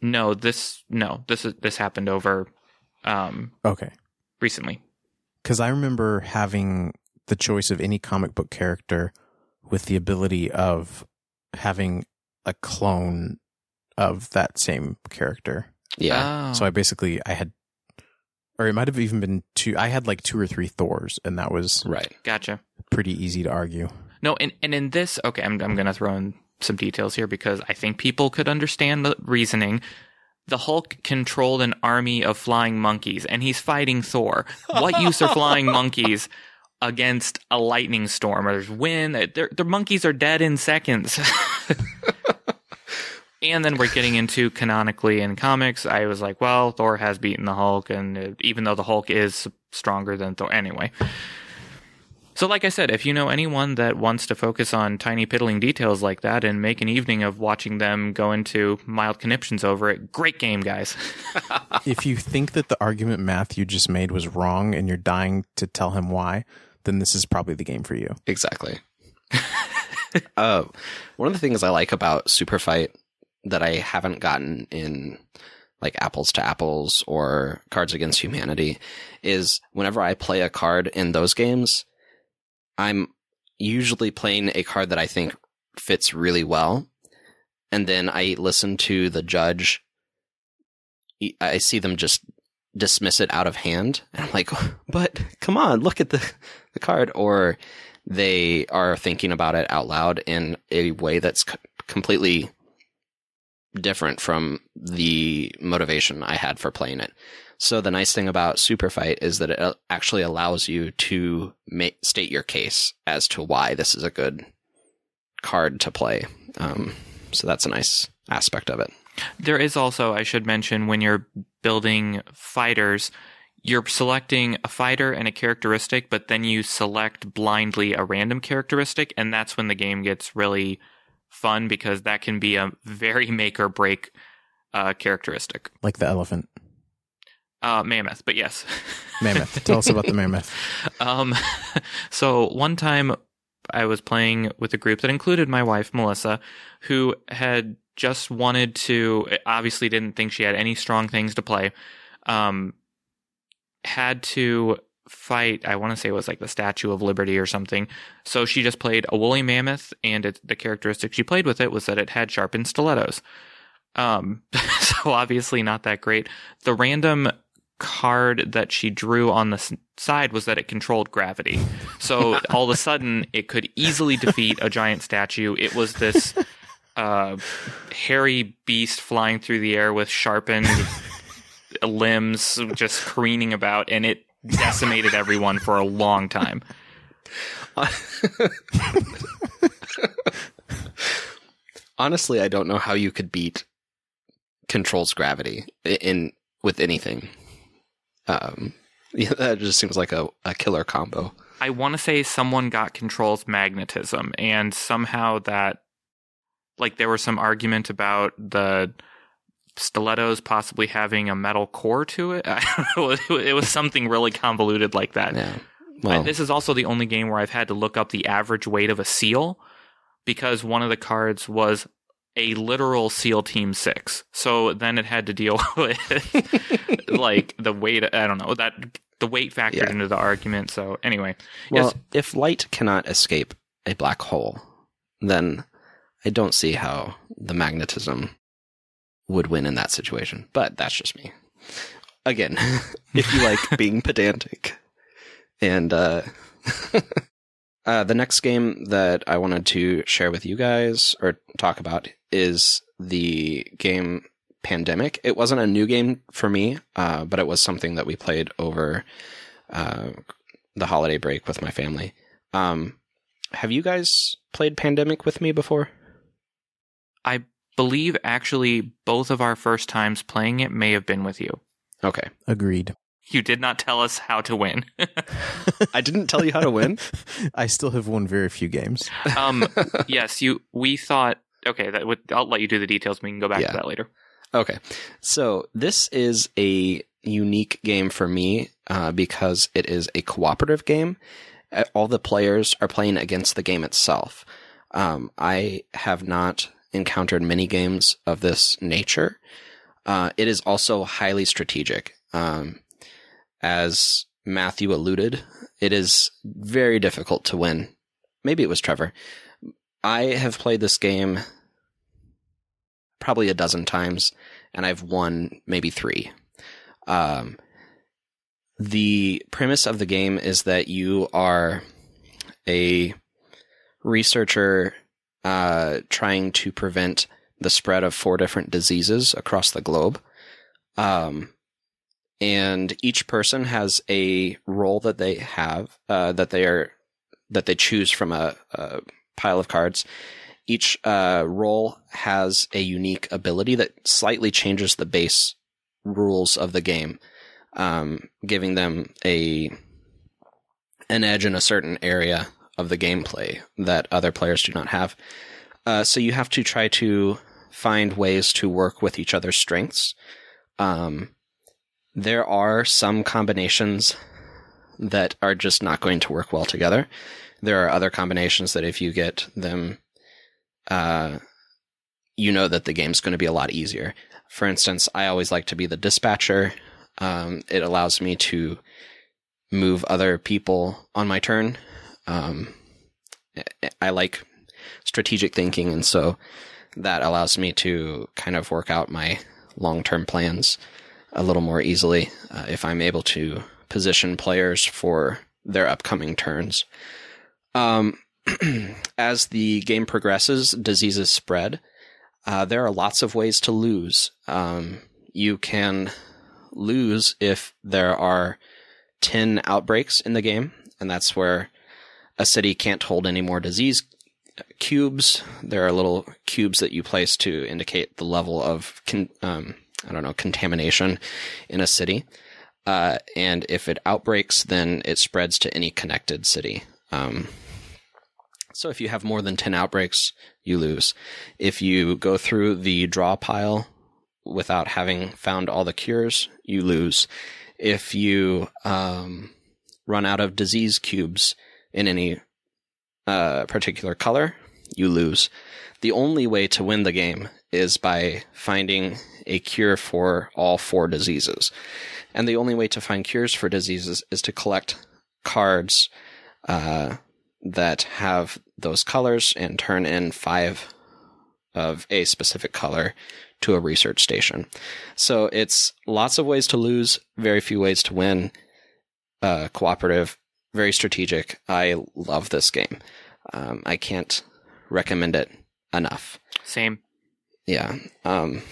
no, this no, this is this happened over um, Okay. recently. Because I remember having the choice of any comic book character with the ability of having a clone of that same character. Yeah. Oh. So I basically I had, or it might have even been two. I had like two or three Thors, and that was right. gotcha. pretty easy to argue. No, and, and in this, okay, I'm, I'm going to throw in some details here because I think people could understand the reasoning. The Hulk controlled an army of flying monkeys and he's fighting Thor. What use are flying (laughs) monkeys against a lightning storm or there's wind? Their, their monkeys are dead in seconds. (laughs) and then we're getting into canonically in comics. I was like, well, Thor has beaten the Hulk, and uh, even though the Hulk is stronger than Thor, anyway. So, like I said, if you know anyone that wants to focus on tiny piddling details like that and make an evening of watching them go into mild conniptions over it, great game, guys. (laughs) if you think that the argument Matthew just made was wrong, and you're dying to tell him why, then this is probably the game for you. Exactly. (laughs) uh, one of the things I like about Super Fight that I haven't gotten in like apples to apples or Cards Against Humanity is whenever I play a card in those games, I'm usually playing a card that I think fits really well. And then I listen to the judge. I see them just dismiss it out of hand. (laughs) And I'm like, but come on, look at the, the card. Or they are thinking about it out loud in a way that's completely different from the motivation I had for playing it. So the nice thing about Super Fight is that it actually allows you to state your case as to why this is a good card to play. Um, so that's a nice aspect of it. There is also, I should mention, when you're building fighters, you're selecting a fighter and a characteristic, but then you select blindly a random characteristic, and that's when the game gets really fun because that can be a very make or break uh, characteristic. Like the elephant. Uh, mammoth, but yes. (laughs) Mammoth. Tell us about the mammoth. (laughs) Um, (laughs) so one time I was playing with a group that included my wife, Melissa, who had just wanted to, obviously didn't think she had any strong things to play, um, had to fight, I want to say it was like the Statue of Liberty or something. So she just played a woolly mammoth, and it, the characteristic she played with it was that it had sharpened stilettos. Um, (laughs) so obviously not that great. The random card that she drew on the s- side was that it controlled gravity. So (laughs) all of a sudden, it could easily defeat a giant statue. It was this (laughs) uh, hairy beast flying through the air with sharpened limbs, just careening about, and it decimated everyone for a long time. (laughs) Honestly, I don't know how you could beat controls gravity in with anything. Um, (laughs) yeah, that just seems like a, a killer combo. I want to say someone got controls magnetism, and somehow that, like, there was some argument about the stilettos possibly having a metal core to it. (laughs) I don't know. It was something really convoluted like that. Yeah. Well, this is also the only game where I've had to look up the average weight of a seal because one of the cards was a literal SEAL Team Six. So then it had to deal (laughs) with like the weight. I don't know that the weight factored Yeah. into the argument. So anyway, well, yes, if light cannot escape a black hole, then I don't see how the magnetism would win in that situation. But that's just me. Again, (laughs) if you like (laughs) being pedantic. And uh, (laughs) uh, the next game that I wanted to share with you guys or talk about is the game Pandemic. It wasn't a new game for me, uh, but it was something that we played over uh, the holiday break with my family. Um, have you guys played Pandemic with me before? Believe actually both of our first times playing it may have been with you. Okay. Agreed. You did not tell us how to win. (laughs) I didn't tell you how to win. (laughs) I still have won very few games. (laughs) um, yes, you. We thought. Okay, that would. I'll let you do the details. We can go back Yeah. to that later. Okay. So this is a unique game for me uh, because it is a cooperative game. Uh, All the players are playing against the game itself. Um, I have not encountered many games of this nature. Uh, it is also highly strategic. Um, as Matthew alluded, it is very difficult to win. Maybe it was Trevor. I have played this game probably a dozen times, and I've won maybe three. Um, the premise of the game is that you are a researcher uh, trying to prevent the spread of four different diseases across the globe. Um, and each person has a role that they have uh, that they are that they choose from a, a pile of cards. Each uh, role has a unique ability that slightly changes the base rules of the game, um, giving them a an edge in a certain area of the gameplay that other players do not have. Uh, so you have to try to find ways to work with each other's strengths. Um, there are some combinations that are just not going to work well together. There are other combinations that if you get them, uh, you know that the game's going to be a lot easier. For instance, I always like to be the dispatcher. Um, it allows me to move other people on my turn. Um, I like strategic thinking, and so that allows me to kind of work out my long term plans a little more easily uh, if I'm able to position players for their upcoming turns. Um, (clears throat) as the game progresses, diseases spread. Uh, there are lots of ways to lose. Um, you can lose if there are 10 outbreaks in the game, and that's where a city can't hold any more disease cubes. There are little cubes that you place to indicate the level of, con- um, I don't know, contamination in a city. Uh, and if it outbreaks, then it spreads to any connected city. Um, so if you have more than 10 outbreaks, you lose. If you go through the draw pile without having found all the cures, you lose. If you um, run out of disease cubes in any uh, particular color, you lose. The only way to win the game is by finding a cure for all four diseases. And the only way to find cures for diseases is to collect cards uh, that have those colors and turn in five of a specific color to a research station. So it's lots of ways to lose, very few ways to win. Uh, cooperative, very strategic. I love this game. Um, I can't recommend it enough. Same. Yeah. Um,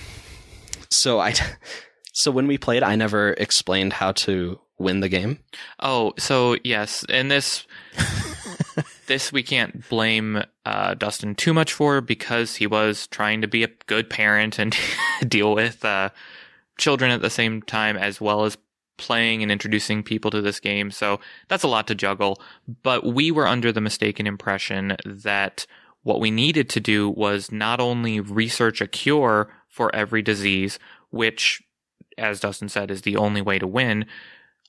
so I, (laughs) so when we played, I never explained how to win the game. Oh, so yes, and this (laughs) this we can't blame uh, Dustin too much for because he was trying to be a good parent and (laughs) deal with uh, children at the same time as well as playing and introducing people to this game. So that's a lot to juggle. But we were under the mistaken impression that what we needed to do was not only research a cure for every disease, which, as Dustin said, is the only way to win.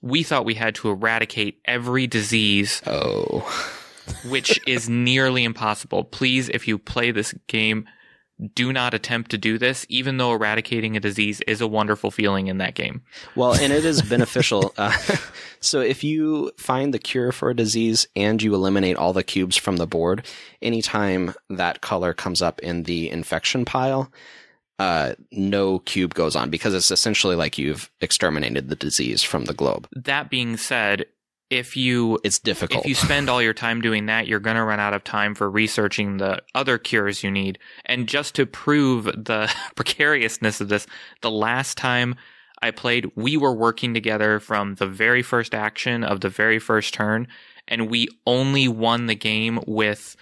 We thought we had to eradicate every disease Oh, which is nearly impossible. Please, if you play this game, do not attempt to do this, even though eradicating a disease is a wonderful feeling in that game. well, and it is (laughs) beneficial. Uh, so if you find the cure for a disease and you eliminate all the cubes from the board, anytime that color comes up in the infection pile, uh, no cube goes on because it's essentially like you've exterminated the disease from the globe. That being said, if you It's difficult. if you spend all your time doing that, you're going to run out of time for researching the other cures you need. And just to prove the (laughs) precariousness of this, the last time I played, we were working together from the very first action of the very first turn, and we only won the game with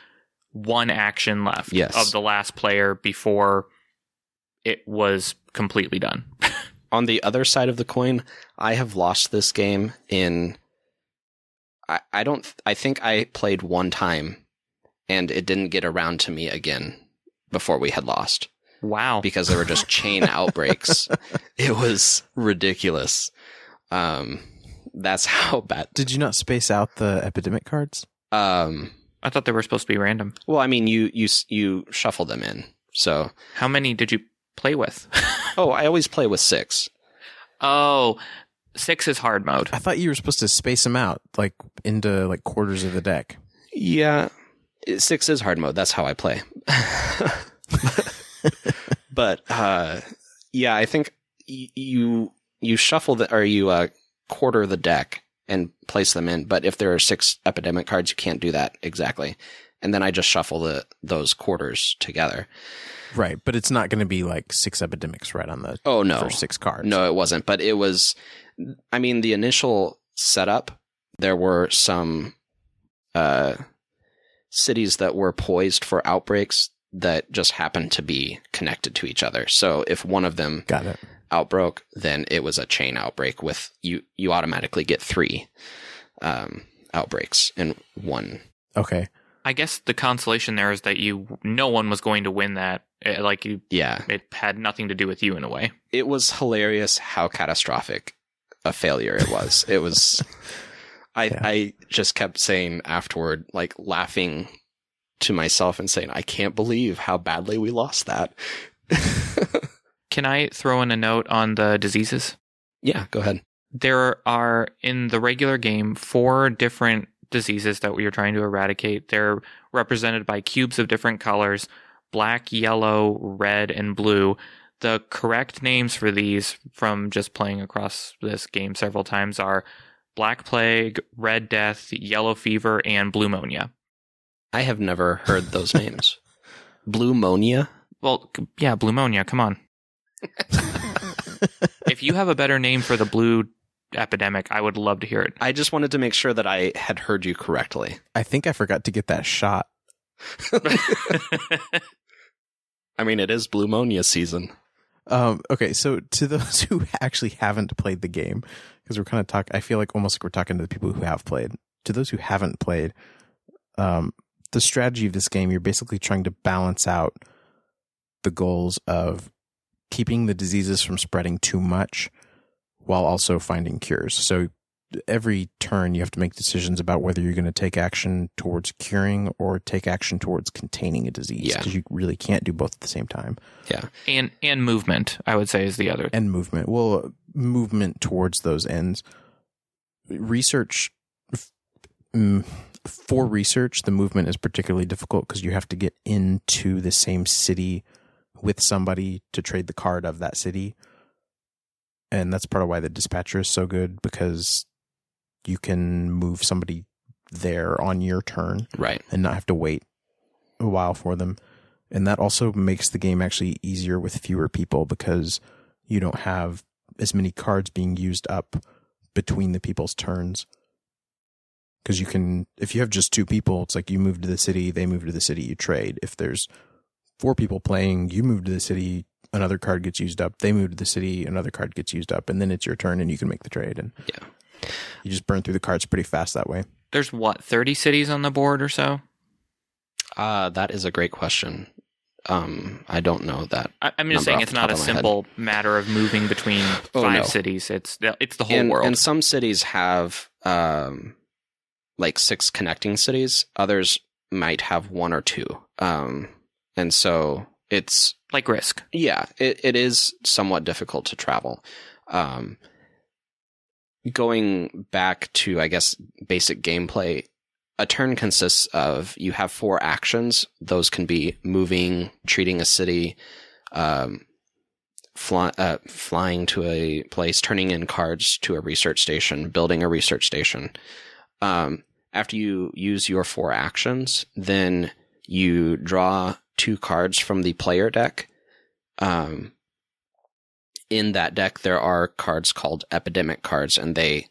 one action left Yes. of the last player before it was completely done. (laughs) on the other side of the coin, I have lost this game in. I, I don't. I think I played one time, and it didn't get around to me again before we had lost Wow. because there were just chain (laughs) outbreaks. It was ridiculous. Um, that's how bad. Did you not space out the epidemic cards? Um, I thought they were supposed to be random. well, I mean, you you you shuffle them in. So, How many did you play with? (laughs) oh, I always play with six. Oh, six is hard mode. I thought you were supposed to space them out like into like quarters of the deck. Yeah, six is hard mode. That's how I play. (laughs) but uh, yeah, I think y- you you shuffle the or you uh, quarter the deck and place them in. But if there are six epidemic cards, you can't do that exactly. And then I just shuffle the those quarters together. Right, but it's not going to be like six epidemics right on the Oh no, first six cards. No, it wasn't. But it was. I mean, the initial setup. There were some uh, cities that were poised for outbreaks that just happened to be connected to each other. So if one of them got it. outbroke, then it was a chain outbreak. With you, you automatically get three um, outbreaks in one. Okay, I guess the consolation there is that you no one was going to win that. Eh, Like you, Yeah, it had nothing to do with you in a way. it was hilarious how catastrophic a failure it was. (laughs) it was. I Yeah. I just kept saying afterward, like laughing to myself and saying, I can't believe how badly we lost that. (laughs) Can I throw in a note on the diseases? yeah, go ahead. There are in the regular game four different diseases that we are trying to eradicate. They're represented by cubes of different colors: black, yellow, red, and blue. The correct names for these, from just playing across this game several times, are Black Plague, Red Death, Yellow Fever, and Blue Monia. I have never heard those names. (laughs) Blue Monia? Well, yeah, Blue Monia. Come on. (laughs) if you have a better name for the blue epidemic, I would love to hear it. I just wanted to make sure that I had heard you correctly. I think I forgot to get that shot. (laughs) (laughs) I mean, it is Blue Monia season. Um, okay, so to those (laughs) who actually haven't played the game, because we're kind of talking, I feel like almost like we're talking to the people who have played. To those who haven't played, um, the strategy of this game, you're basically trying to balance out the goals of keeping the diseases from spreading too much, while also finding cures. So every turn, you have to make decisions about whether you're going to take action towards curing or take action towards containing a disease, Yeah. because you really can't do both at the same time Yeah. and and movement, I would say, is the other. and movement. Well, movement towards those ends. Research mm, for research, the movement is particularly difficult because you have to get into the same city with somebody to trade the card of that city. And that's part of why the dispatcher is so good because you can move somebody there on your turn Right. and not have to wait a while for them. And that also makes the game actually easier with fewer people because you don't have as many cards being used up between the people's turns. Because you can, if you have just two people, it's like you move to the city, they move to the city, you trade. If there's four people playing, you move to the city, another card gets used up, they move to the city, another card gets used up, and then it's your turn and you can make the trade. And Yeah. you just burn through the cards pretty fast that way. There's what, 30 cities on the board or so? Uh, that is a great question. Um, I don't know that. I, I'm just saying it's not a of my head. simple matter of moving between Oh, five no. cities. It's it's the whole and, world. and some cities have um, like six connecting cities. Others might have one or two. Um, and so it's like Risk. yeah, it, it is somewhat difficult to travel. Um, going back to, I guess, basic gameplay, a turn consists of you have four actions. Those can be moving, treating a city, um, fly, uh, flying to a place, turning in cards to a research station, building a research station. Um, after you use your four actions, then you draw two cards from the player deck. Um, in that deck, there are cards called epidemic cards, and they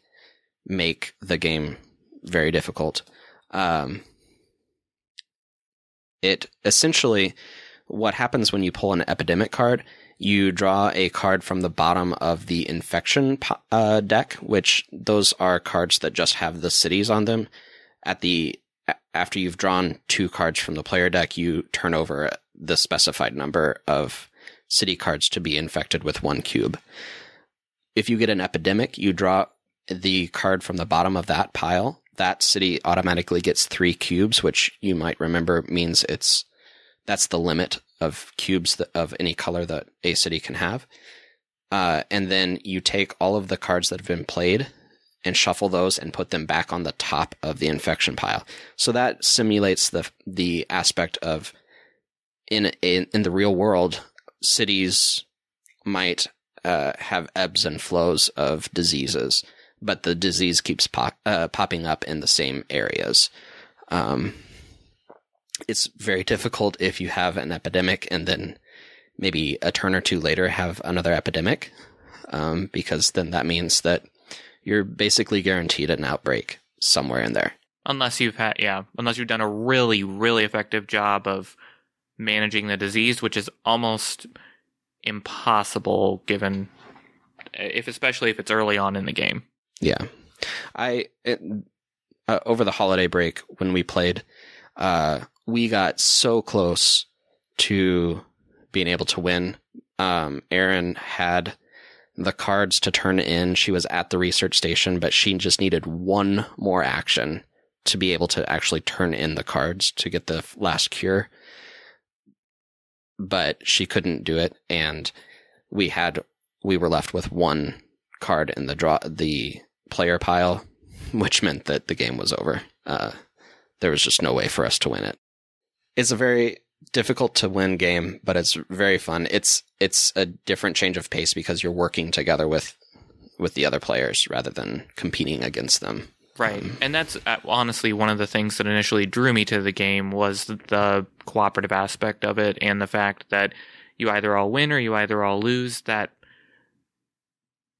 make the game very difficult. Um, it essentially, what happens when you pull an epidemic card, you draw a card from the bottom of the infection uh, deck, which those are cards that just have the cities on them. At the after you've drawn two cards from the player deck, you turn over the specified number of city cards to be infected with one cube. If you get an epidemic, you draw the card from the bottom of that pile. That city automatically gets three cubes, which you might remember means it's that's the limit of cubes that, of any color that a city can have. Uh, and then you take all of the cards that have been played and shuffle those and put them back on the top of the infection pile. So that simulates the the aspect of in in, in the real world, cities might uh, have ebbs and flows of diseases, but the disease keeps pop, uh, popping up in the same areas. Um, it's very difficult if you have an epidemic and then maybe a turn or two later have another epidemic, um, because then that means that you're basically guaranteed an outbreak somewhere in there. Unless you've had, yeah, unless you've done a really, really effective job of managing the disease, which is almost impossible given, if especially if it's early on in the game. Yeah, I it, uh, over the holiday break when we played, uh, we got so close to being able to win. Um, Erin had the cards to turn in. She was at the research station, but she just needed one more action to be able to actually turn in the cards to get the last cure. But she couldn't do it, and we had we were left with one card in the draw the player pile, (laughs) which meant that the game was over. Uh, there was just no way for us to win it. It's a very difficult to win game, but it's very fun. It's it's a different change of pace because you're working together with with the other players rather than competing against them. Right. And that's uh, honestly one of the things that initially drew me to the game was the cooperative aspect of it and the fact that you either all win or you either all lose. That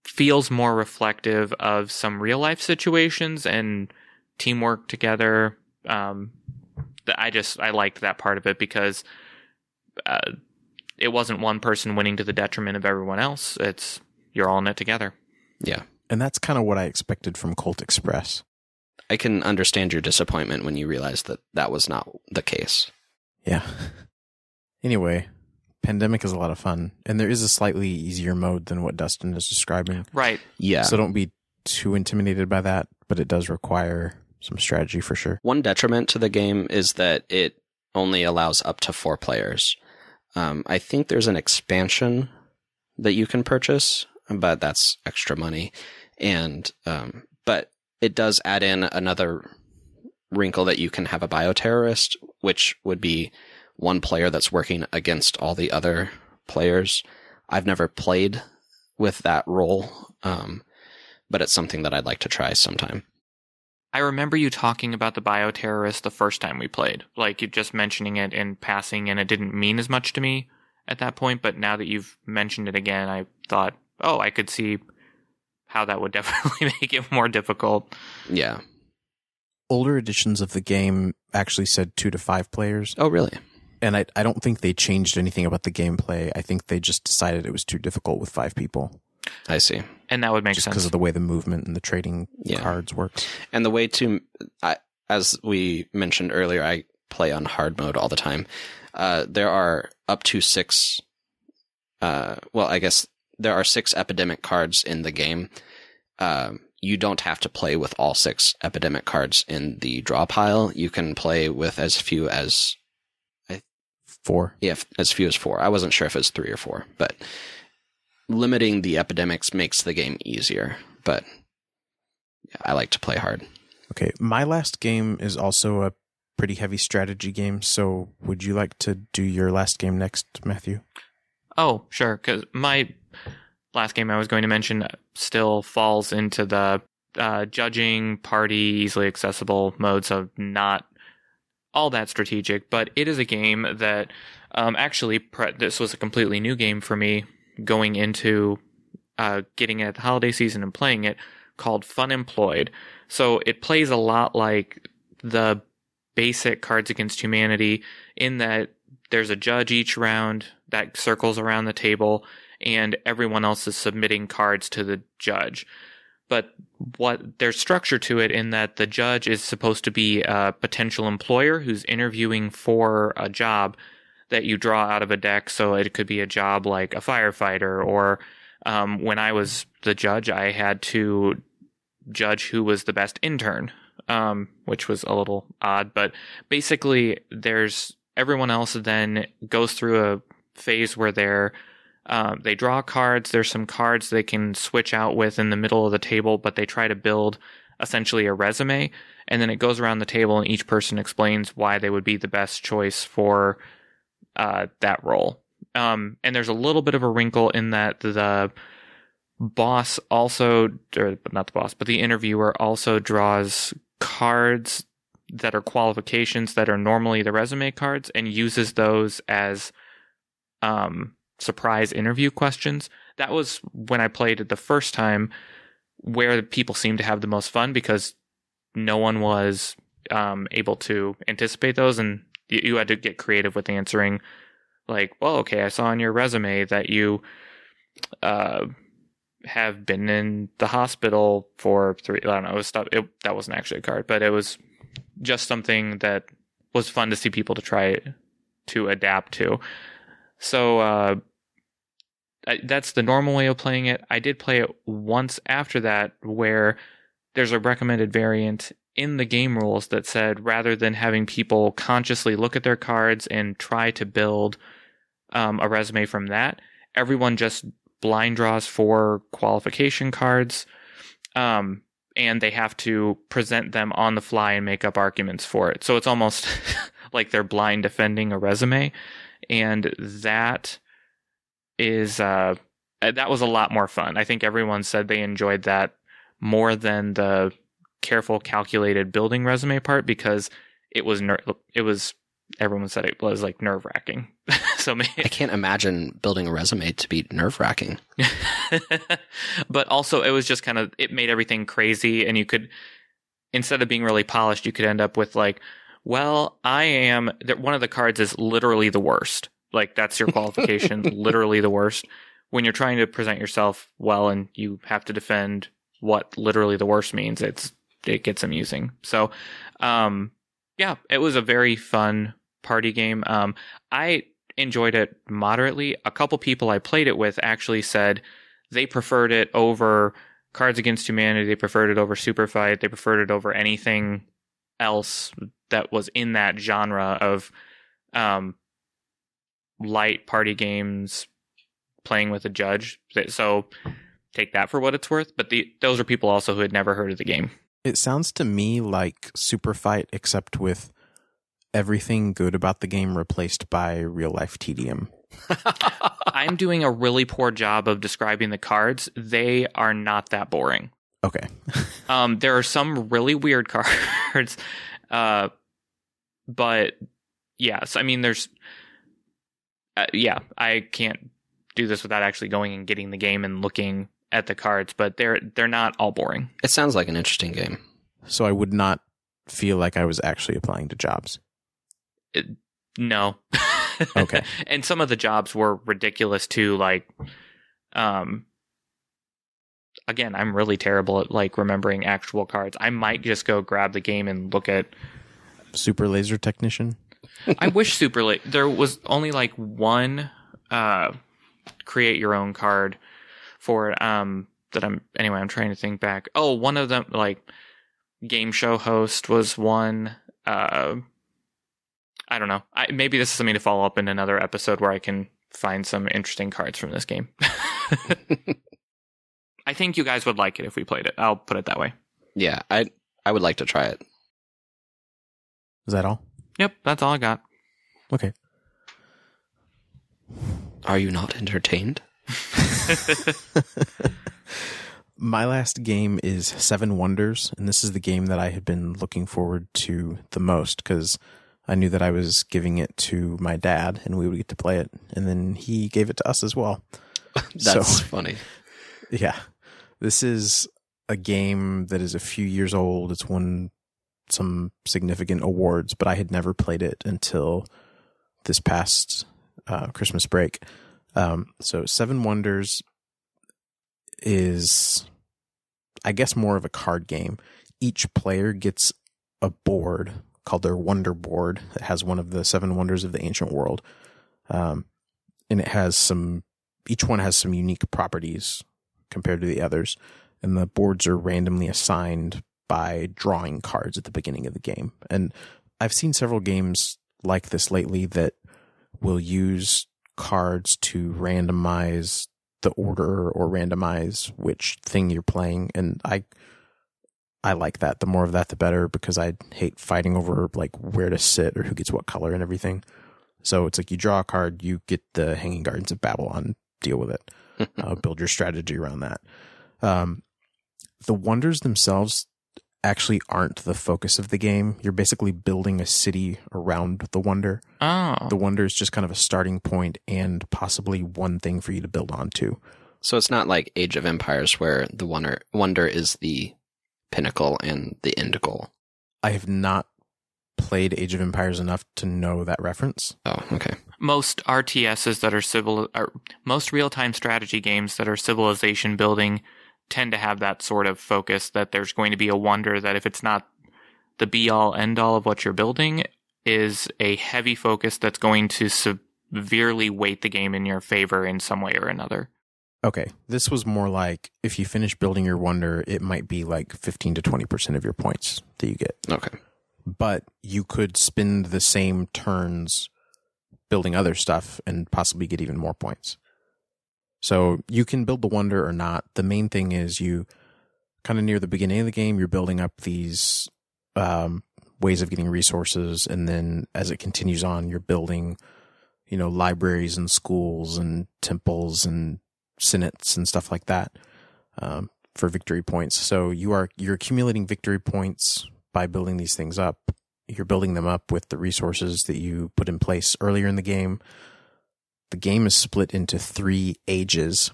feels more reflective of some real life situations and teamwork together. Um, I just I liked that part of it because uh, it wasn't one person winning to the detriment of everyone else. It's you're all in it together. Yeah. And that's kind of what I expected from Colt Express. I can understand your disappointment when you realize that that was not the case. Yeah. (laughs) Anyway, Pandemic is a lot of fun, and there is a slightly easier mode than what Dustin is describing. Right. Yeah. So don't be too intimidated by that, but it does require some strategy for sure. One detriment to the game is that it only allows up to four players. Um, I think there's an expansion that you can purchase, but that's extra money. And um, but it does add in another wrinkle that you can have a bioterrorist, which would be one player that's working against all the other players. I've never played with that role, um, but it's something that I'd like to try sometime. I remember you talking about the bioterrorist the first time we played, like you just mentioning it in passing, and it didn't mean as much to me at that point. But now that you've mentioned it again, I thought, oh, I could see how that would (laughs) definitely make it more difficult. Yeah. Older editions of the game actually said two to five players, Oh, really? and I, I don't think they changed anything about the gameplay. I think they just decided it was too difficult with five people, I see. And that would make just sense. because of the way the movement and the trading Yeah. cards works. And the way to, I, as we mentioned earlier, I play on hard mode all the time. Uh, there are up to six, uh, well, I guess there are six epidemic cards in the game. Um, you don't have to play with all six epidemic cards in the draw pile. You can play with as few as, I, Four. yeah, as few as four. I wasn't sure if it was three or four, but limiting the epidemics makes the game easier. But yeah, I like to play hard. Okay, my last game is also a pretty heavy strategy game. So, would you like to do your last game next, Matthew? Oh, sure. Because my last game I was going to mention still falls into the uh, judging, party, easily accessible mode, so not all that strategic. But it is a game that um, actually pre- this was a completely new game for me going into uh, getting it at the holiday season and playing it called Funemployed. So it plays a lot like the basic Cards Against Humanity in that there's a judge each round that circles around the table and everyone else is submitting cards to the judge. But what there's structure to it in that the judge is supposed to be a potential employer who's interviewing for a job that you draw out of a deck. So it could be a job like a firefighter, or um, when I was the judge, I had to judge who was the best intern, um, which was a little odd. But basically, there's everyone else then goes through a phase where they're um, they draw cards. There's some cards they can switch out with in the middle of the table, but they try to build essentially a resume. And then it goes around the table, and each person explains why they would be the best choice for uh, that role. Um, and there's a little bit of a wrinkle in that the boss also, or not the boss, but the interviewer also draws cards that are qualifications that are normally the resume cards and uses those as um, surprise interview questions. That was when I played it the first time where people seemed to have the most fun because no one was um, able to anticipate those and you, had to get creative with answering like, well, okay, I saw on your resume that you uh, have been in the hospital for three. I don't know. It was stuff. It, that wasn't actually a card, but it was just something that was fun to see people to try to adapt to. So uh, I, that's the normal way of playing it. I did play it once after that, where there's a recommended variant in the game rules that said rather than having people consciously look at their cards and try to build um, a resume from that, everyone just blind draws for qualification cards. Um, and they have to present them on the fly and make up arguments for it. So it's almost (laughs) like they're blind defending a resume. And that is, uh, that was a lot more fun. I think everyone said they enjoyed that more than the careful, calculated building resume part because it was, ner- it was, everyone said it was like nerve wracking. (laughs) so maybe, I can't imagine building a resume to be nerve wracking. (laughs) but also it was just kind of it made everything crazy and you could instead of being really polished you could end up with like well i am one of the cards is literally the worst like that's your qualification (laughs) literally the worst when you're trying to present yourself well and you have to defend what literally the worst means it's it gets amusing so um yeah it was a very fun party game um i enjoyed it moderately a couple people i played it with actually said they preferred it over Cards Against Humanity. They preferred it over Superfight. They preferred it over anything else that was in that genre of um, light party games playing with a judge. So take that for what it's worth. But the, those are people also who had never heard of the game. It sounds to me like Superfight, except with everything good about the game replaced by real life tedium. (laughs) I'm doing a really poor job of describing the cards. They are not that boring. Okay. (laughs) Um, there are some really weird (laughs) cards, uh, but yes, I mean, there's, uh, yeah, I can't do this without actually going and getting the game and looking at the cards, but they're they're not all boring. It sounds like an interesting game. So I would not feel like I was actually applying to jobs. No. (laughs) Okay. and some of the jobs were ridiculous too. Like, um, again, I'm really terrible at like remembering actual cards. I might just go grab the game and look at. Super laser technician. I wish Super Late there was only like one uh create your own card for it. Um, that I'm anyway. I'm trying to think back. Oh, one of them like game show host was one. Uh, I don't know. I, maybe this is something to follow up in another episode where I can find some interesting cards from this game. (laughs) I think you guys would like it if we played it. I'll put it that way. Yeah, I I would like to try it. Is that all? Yep, that's all I got. Okay. Are you not entertained? (laughs) (laughs) My last game is Seven Wonders, and this is the game that I had been looking forward to the most because I knew that I was giving it to my dad and we would get to play it, and then he gave it to us as well. (laughs) That's So- funny. (laughs) Yeah. This is a game that is a few years old. It's won some significant awards, but I had never played it until this past uh, Christmas break. Um, so, Seven Wonders is, I guess, more of a card game. Each player gets a board called their Wonder Board that has one of the seven wonders of the ancient world. Um, and it has some, each one has some unique properties compared to the others. And the boards are randomly assigned by drawing cards at the beginning of the game. And I've seen several games like this lately that will use cards to randomize the order or randomize which thing you're playing. And I, I like that. The more of that, the better because I hate fighting over like where to sit or who gets what color and everything. So it's like you draw a card, you get the Hanging Gardens of Babylon, deal with it (laughs) uh, build your strategy around that. Um, the wonders themselves actually aren't the focus of the game. You're basically building a city around the wonder. Oh, The wonder is just kind of a starting point and possibly one thing for you to build onto. So it's not like Age of Empires where the wonder wonder is the pinnacle and the end goal. I have not played Age of Empires enough to know that reference. Oh, okay. most RTSs that are civil, or most real time strategy games that are civilization building tend to have that sort of focus that there's going to be a wonder that if it's not the be all end all of what you're building, is a heavy focus that's going to severely weight the game in your favor in some way or another. Okay, this was more like if you finish building your wonder, it might be like 15 to 20% of your points that you get. Okay. but you could spend the same turns building other stuff and possibly get even more points. So you can build the wonder or not. The main thing is you kind of near the beginning of the game, you're building up these um, ways of getting resources. And then as it continues on, you're building, you know, libraries and schools and temples and senates and stuff like that um, for victory points. So you are, you're accumulating victory points by building these things up. You're building them up with the resources that you put in place earlier in the game. The game is split into three ages,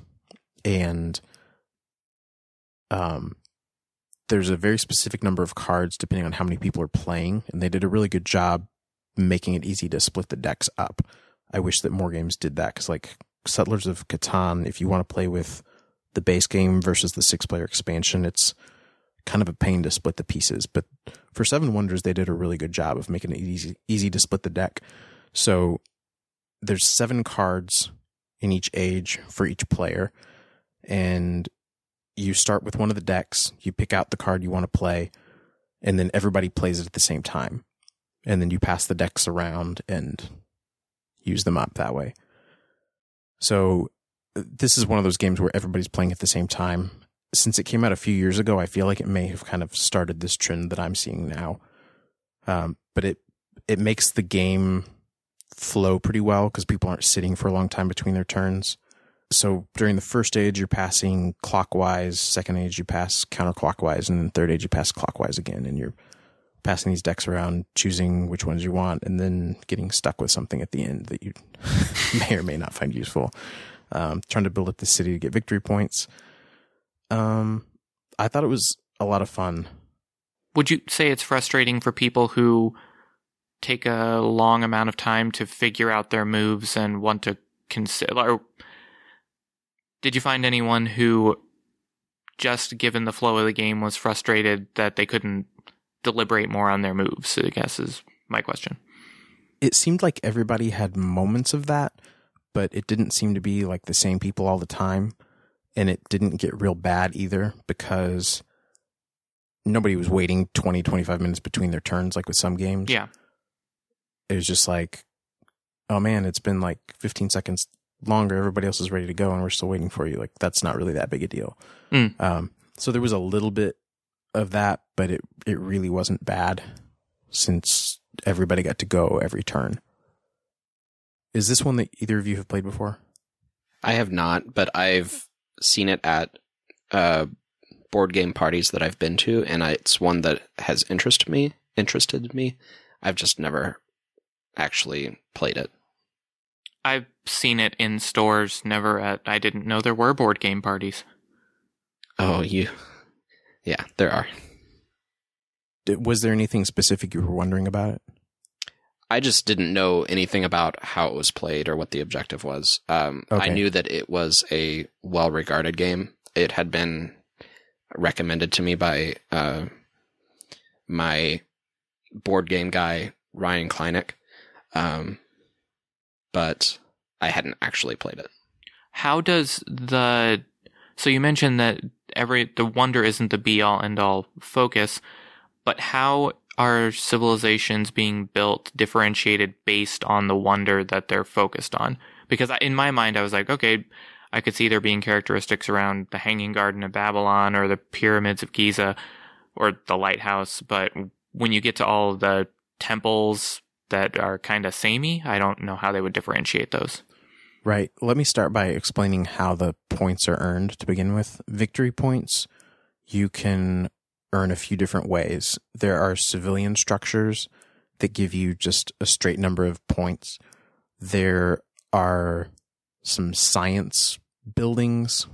and um, there's a very specific number of cards depending on how many people are playing, and they did a really good job making it easy to split the decks up. I wish that more games did that because, like Settlers of Catan, if you want to play with the base game versus the six player expansion, it's kind of a pain to split the pieces. But for Seven Wonders, they did a really good job of making it easy easy to split the deck. So there's seven cards in each age for each player, and you start with one of the decks. You pick out the card you want to play, and then everybody plays it at the same time, and then you pass the decks around and use them up that way. So this is one of those games where everybody's playing at the same time since it came out a few years ago, I feel like it may have kind of started this trend that I'm seeing now. Um, but it it makes the game flow pretty well because people aren't sitting for a long time between their turns. So during the first age, you're passing clockwise. Second age, you pass counterclockwise, and then third age, you pass clockwise again, and you're passing these decks around, choosing which ones you want, and then getting stuck with something at the end that you (laughs) may or may not find useful. Um, trying to build up the city to get victory points. Um, I thought it was a lot of fun. Would you say it's frustrating for people who take a long amount of time to figure out their moves and want to consider? Did you find anyone who, just given the flow of the game, was frustrated that they couldn't deliberate more on their moves? I guess is my question. It seemed like everybody had moments of that, but it didn't seem to be like the same people all the time. And it didn't get real bad either because nobody was waiting 20, 25 minutes between their turns, like with some games. Yeah. It was just like, oh man, it's been like 15 seconds longer. Everybody else is ready to go and we're still waiting for you. Like, that's not really that big a deal. Mm. Um, so there was a little bit of that, but it, it really wasn't bad since everybody got to go every turn. Is this one that either of you have played before? I have not, but I've seen it at uh, board game parties that I've been to, and I, it's one that has interested me. Interested me. I've just never actually played it. I've seen it in stores, never at. I didn't know there were board game parties. Oh, you. Yeah, there are. Did- Was there anything specific you were wondering about it? I just didn't know anything about how it was played or what the objective was. Um, I knew that it was a well regarded game. It had been recommended to me by uh, my board game guy, Ryan Kleineck. Um, but I hadn't actually played it. How does the so you mentioned that every the wonder isn't the be all end all focus, but how are civilizations being built differentiated based on the wonder that they're focused on? Because in my mind, I was like, okay, I could see there being characteristics around the Hanging Garden of Babylon or the pyramids of Giza or the lighthouse, but when you get to all the temples that are kind of samey, I don't know how they would differentiate those. Right. Let me start by explaining how the points are earned to begin with. Victory points you can earn a few different ways. There are civilian structures that give you just a straight number of points. There are some science buildings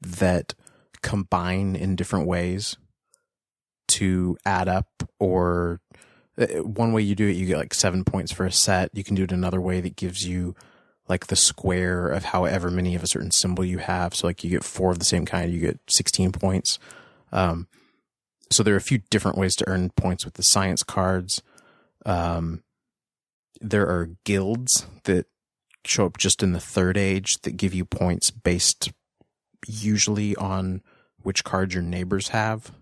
that combine in different ways to add up or one way you do it you get like 7 points for a set. You can do it another way that gives you like the square of however many of a certain symbol you have. So like you get four of the same kind, you get 16 points. Um, so there are a few different ways to earn points with the science cards. Um, there are guilds that show up just in the third age that give you points based usually on which cards your neighbors have.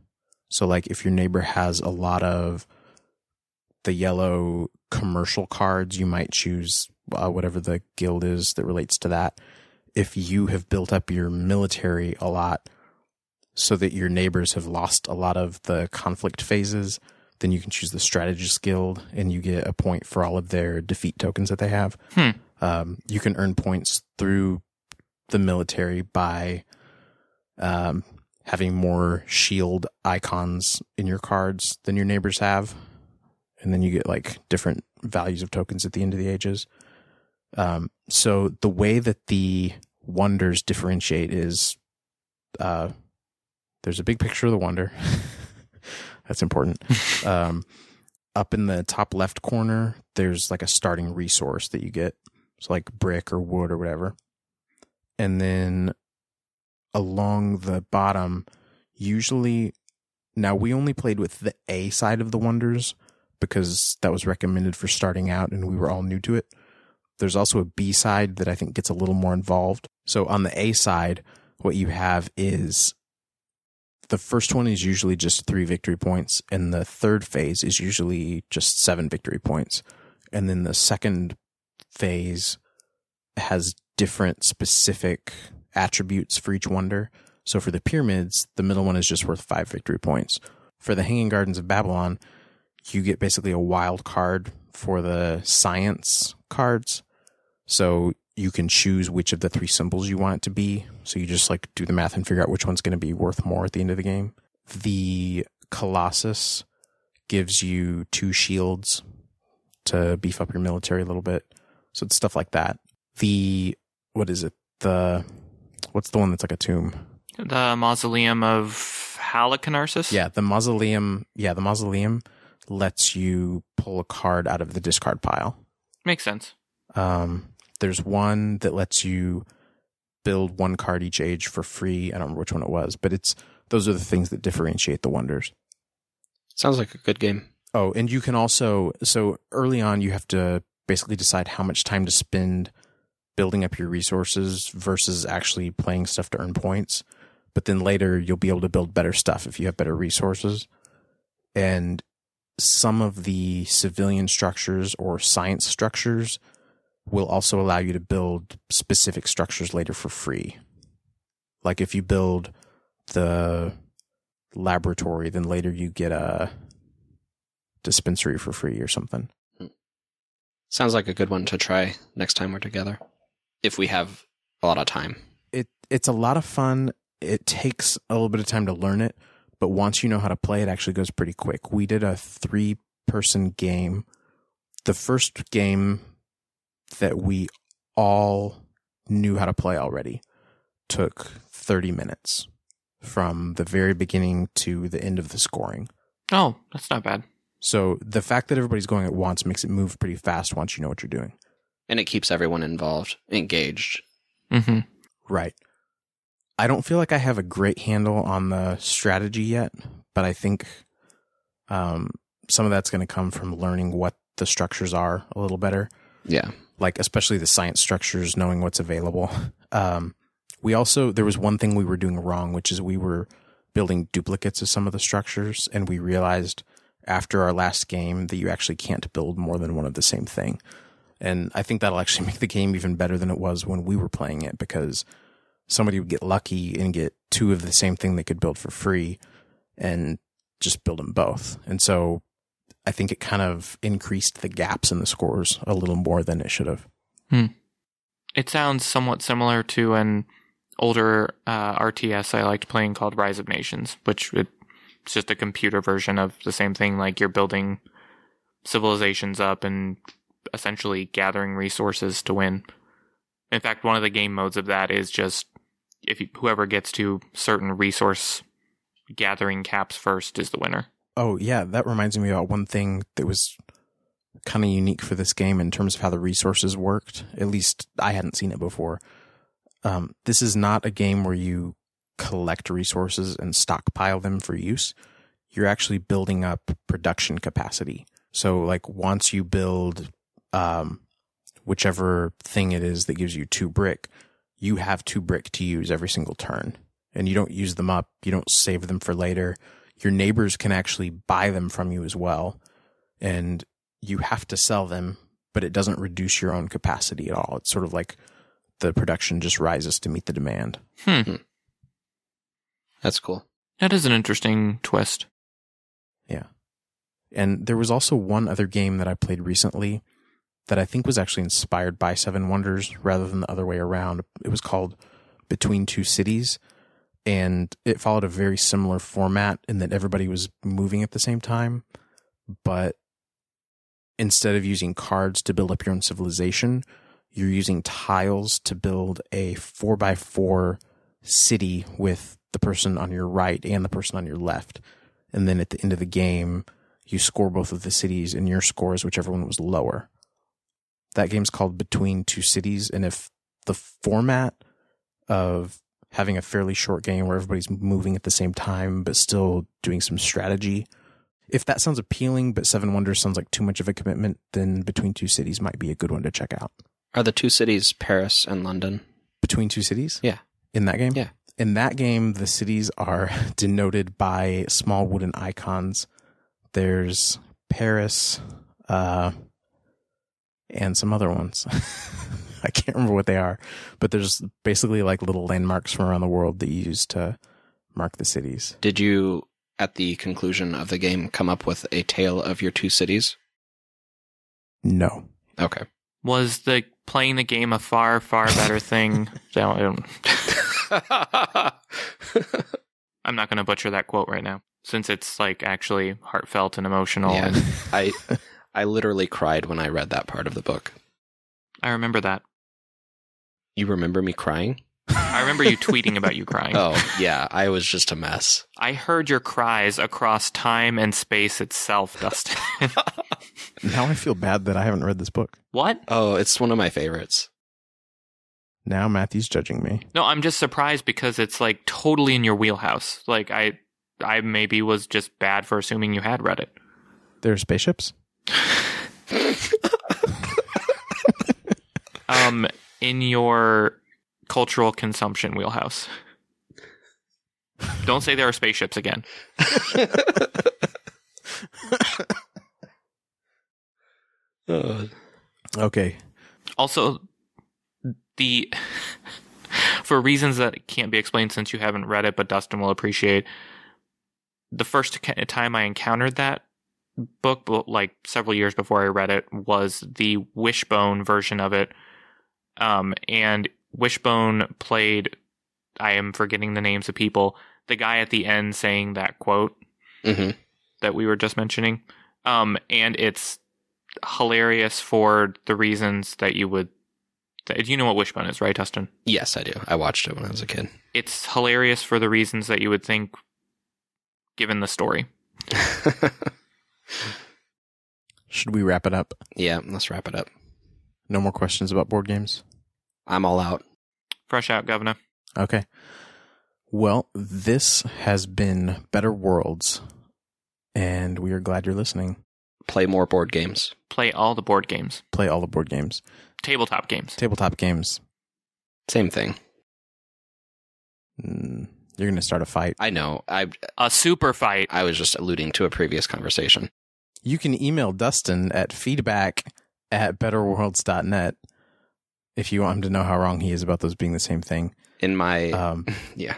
So like if your neighbor has a lot of the yellow commercial cards, you might choose uh, whatever the guild is that relates to that. If you have built up your military a lot so that your neighbors have lost a lot of the conflict phases, then you can choose the strategist guild and you get a point for all of their defeat tokens that they have. Hmm. Um, you can earn points through the military by um, having more shield icons in your cards than your neighbors have. And then you get like different values of tokens at the end of the ages. Um, so the way that the wonders differentiate is uh, there's a big picture of the wonder. (laughs) That's important. (laughs) um, up in the top left corner, there's like a starting resource that you get. So like brick or wood or whatever. And then along the bottom, usually now we only played with the A side of the wonders because that was recommended for starting out and we were all new to it. There's also a B side that I think gets a little more involved. So on the A side, what you have is the first one is usually just three victory points, and the third phase is usually just seven victory points. And then the second phase has different specific attributes for each wonder. So for the pyramids, the middle one is just worth five victory points. For the Hanging Gardens of Babylon, you get basically a wild card for the science cards. So you can choose which of the three symbols you want it to be. So you just like do the math and figure out which one's going to be worth more at the end of the game. The Colossus gives you two shields to beef up your military a little bit. So it's stuff like that. The what is it? The what's the one that's like a tomb? The mausoleum of Halicarnassus. Yeah, the mausoleum. Yeah, the mausoleum lets you pull a card out of the discard pile. makes sense. Um, there's one that lets you build one card each age for free. I don't remember which one it was, but it's those are the things that differentiate the wonders. Sounds like a good game. Oh, and you can also so early on you have to basically decide how much time to spend building up your resources versus actually playing stuff to earn points. But then later you'll be able to build better stuff if you have better resources. And some of the civilian structures or science structures will also allow you to build specific structures later for free. Like if you build the laboratory, then later you get a dispensary for free or something. Sounds like a good one to try next time we're together. If we have a lot of time. It it's a lot of fun. It takes a little bit of time to learn it, but once you know how to play, it actually goes pretty quick. We did a three person game. The first game that we all knew how to play already took 30 minutes from the very beginning to the end of the scoring. Oh, that's not bad. So the fact that everybody's going at once makes it move pretty fast once you know what you're doing. And it keeps everyone involved, engaged. Mm-hmm. Right. I don't feel like I have a great handle on the strategy yet, but I think um, some of that's going to come from learning what the structures are a little better. Yeah. Like especially the science structures, knowing what's available. (laughs) Um, we also there was one thing we were doing wrong, which is we were building duplicates of some of the structures, and we realized after our last game that you actually can't build more than one of the same thing. And I think that'll actually (laughs) make the game even better than it was when we were playing it because somebody would get lucky and get two of the same thing they could build for free and just build them both. And so I think it kind of increased the gaps in the scores a little more than it should have. It sounds somewhat similar to an older uh, RTS I liked playing called Rise of Nations, which it, it's just a computer version of the same thing. Like you're building civilizations up and essentially gathering resources to win. In fact, one of the game modes of that is just if you, whoever gets to certain resource gathering caps first is the winner. Oh, yeah, that reminds me about one thing that was kind of unique for this game in terms of how the resources worked. At least I hadn't seen it before. Um, this is not a game where you collect resources and stockpile them for use. You're actually building up production capacity. So, like, once you build um, whichever thing it is that gives you two brick, you have two brick to use every single turn. And you don't use them up, you don't save them for later. Your neighbors can actually buy them from you as well. And you have to sell them, but it doesn't reduce your own capacity at all. It's sort of like the production just rises to meet the demand. Hmm. That's cool. That is an interesting twist. Yeah. And there was also one other game that I played recently that I think was actually inspired by Seven Wonders rather than the other way around. It was called Between Two Cities. And it followed a very similar format in that everybody was moving at the same time. But instead of using cards to build up your own civilization, you're using tiles to build a four by four city with the person on your right and the person on your left. And then at the end of the game, you score both of the cities, and your score is whichever one was lower. That game's called Between Two Cities. And if the format of having a fairly short game where everybody's moving at the same time, but still doing some strategy, if that sounds appealing, but Seven Wonders sounds like too much of a commitment, then Between Two Cities might be a good one to check out. Are the two cities Paris and London? Between Two Cities? Yeah. In that game? Yeah. In that game, the cities are (laughs) denoted by small wooden icons. There's Paris, uh, and some other ones. (laughs) I can't remember what they are, but there's basically like little landmarks from around the world that you use to mark the cities. Did you, at the conclusion of the game, come up with a tale of your two cities? No. Okay. Was the playing the game a far, far better thing? (laughs) I don't- (laughs) I'm not going to butcher that quote right now, since it's like actually heartfelt and emotional. yeah. And I I literally cried when I read that part of the book. I remember that. You remember me crying? I remember you tweeting about you crying. (laughs) Oh, yeah. I was just a mess. I heard your cries across time and space itself, Dustin. (laughs) Now I feel bad that I haven't read this book. what? Oh, it's one of my favorites. Now Matthew's judging me. No, I'm just surprised because it's like totally in your wheelhouse. Like I I maybe was just bad for assuming you had read it. There are spaceships? Um in your cultural consumption wheelhouse. Don't say there are spaceships again. Uh, (laughs) Okay. Also the for reasons that can't be explained since you haven't read it but Dustin will appreciate the first time I encountered that book like several years before I read it was the Wishbone version of it um and Wishbone played I am forgetting the names of people the guy at the end saying that quote mhm. that we were just mentioning. Um, and it's hilarious for the reasons that you would. That, you know what Wishbone is, right, Dustin? Yes, I do. I watched it when I was a kid. It's hilarious for the reasons that you would think, given the story. (laughs) Should we wrap it up? yeah, let's wrap it up. No more questions about board games? I'm all out. Fresh out, Governor. Okay. Well, this has been Better Worlds, and we are glad you're listening. Play more board games. Play all the board games, Play all the board games, tabletop games. tabletop games. Same thing. Mm, you're going to start a fight. I know. I A super fight. I was just alluding to a previous conversation. You can email Dustin at feedback at betterworlds.net if you want him to know how wrong he is about those being the same thing. In my Um, (laughs) yeah,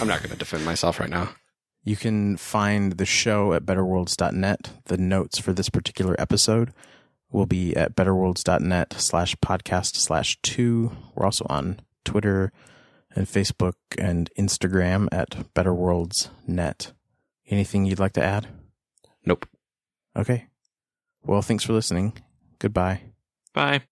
I'm not going to defend myself right now. You can find the show at betterworlds.net. The notes for this particular episode will be at betterworlds.net slash podcast slash two. We're also on Twitter and Facebook and Instagram at betterworlds.net. Anything you'd like to add? Nope. Okay. Well, thanks for listening. Goodbye. Bye.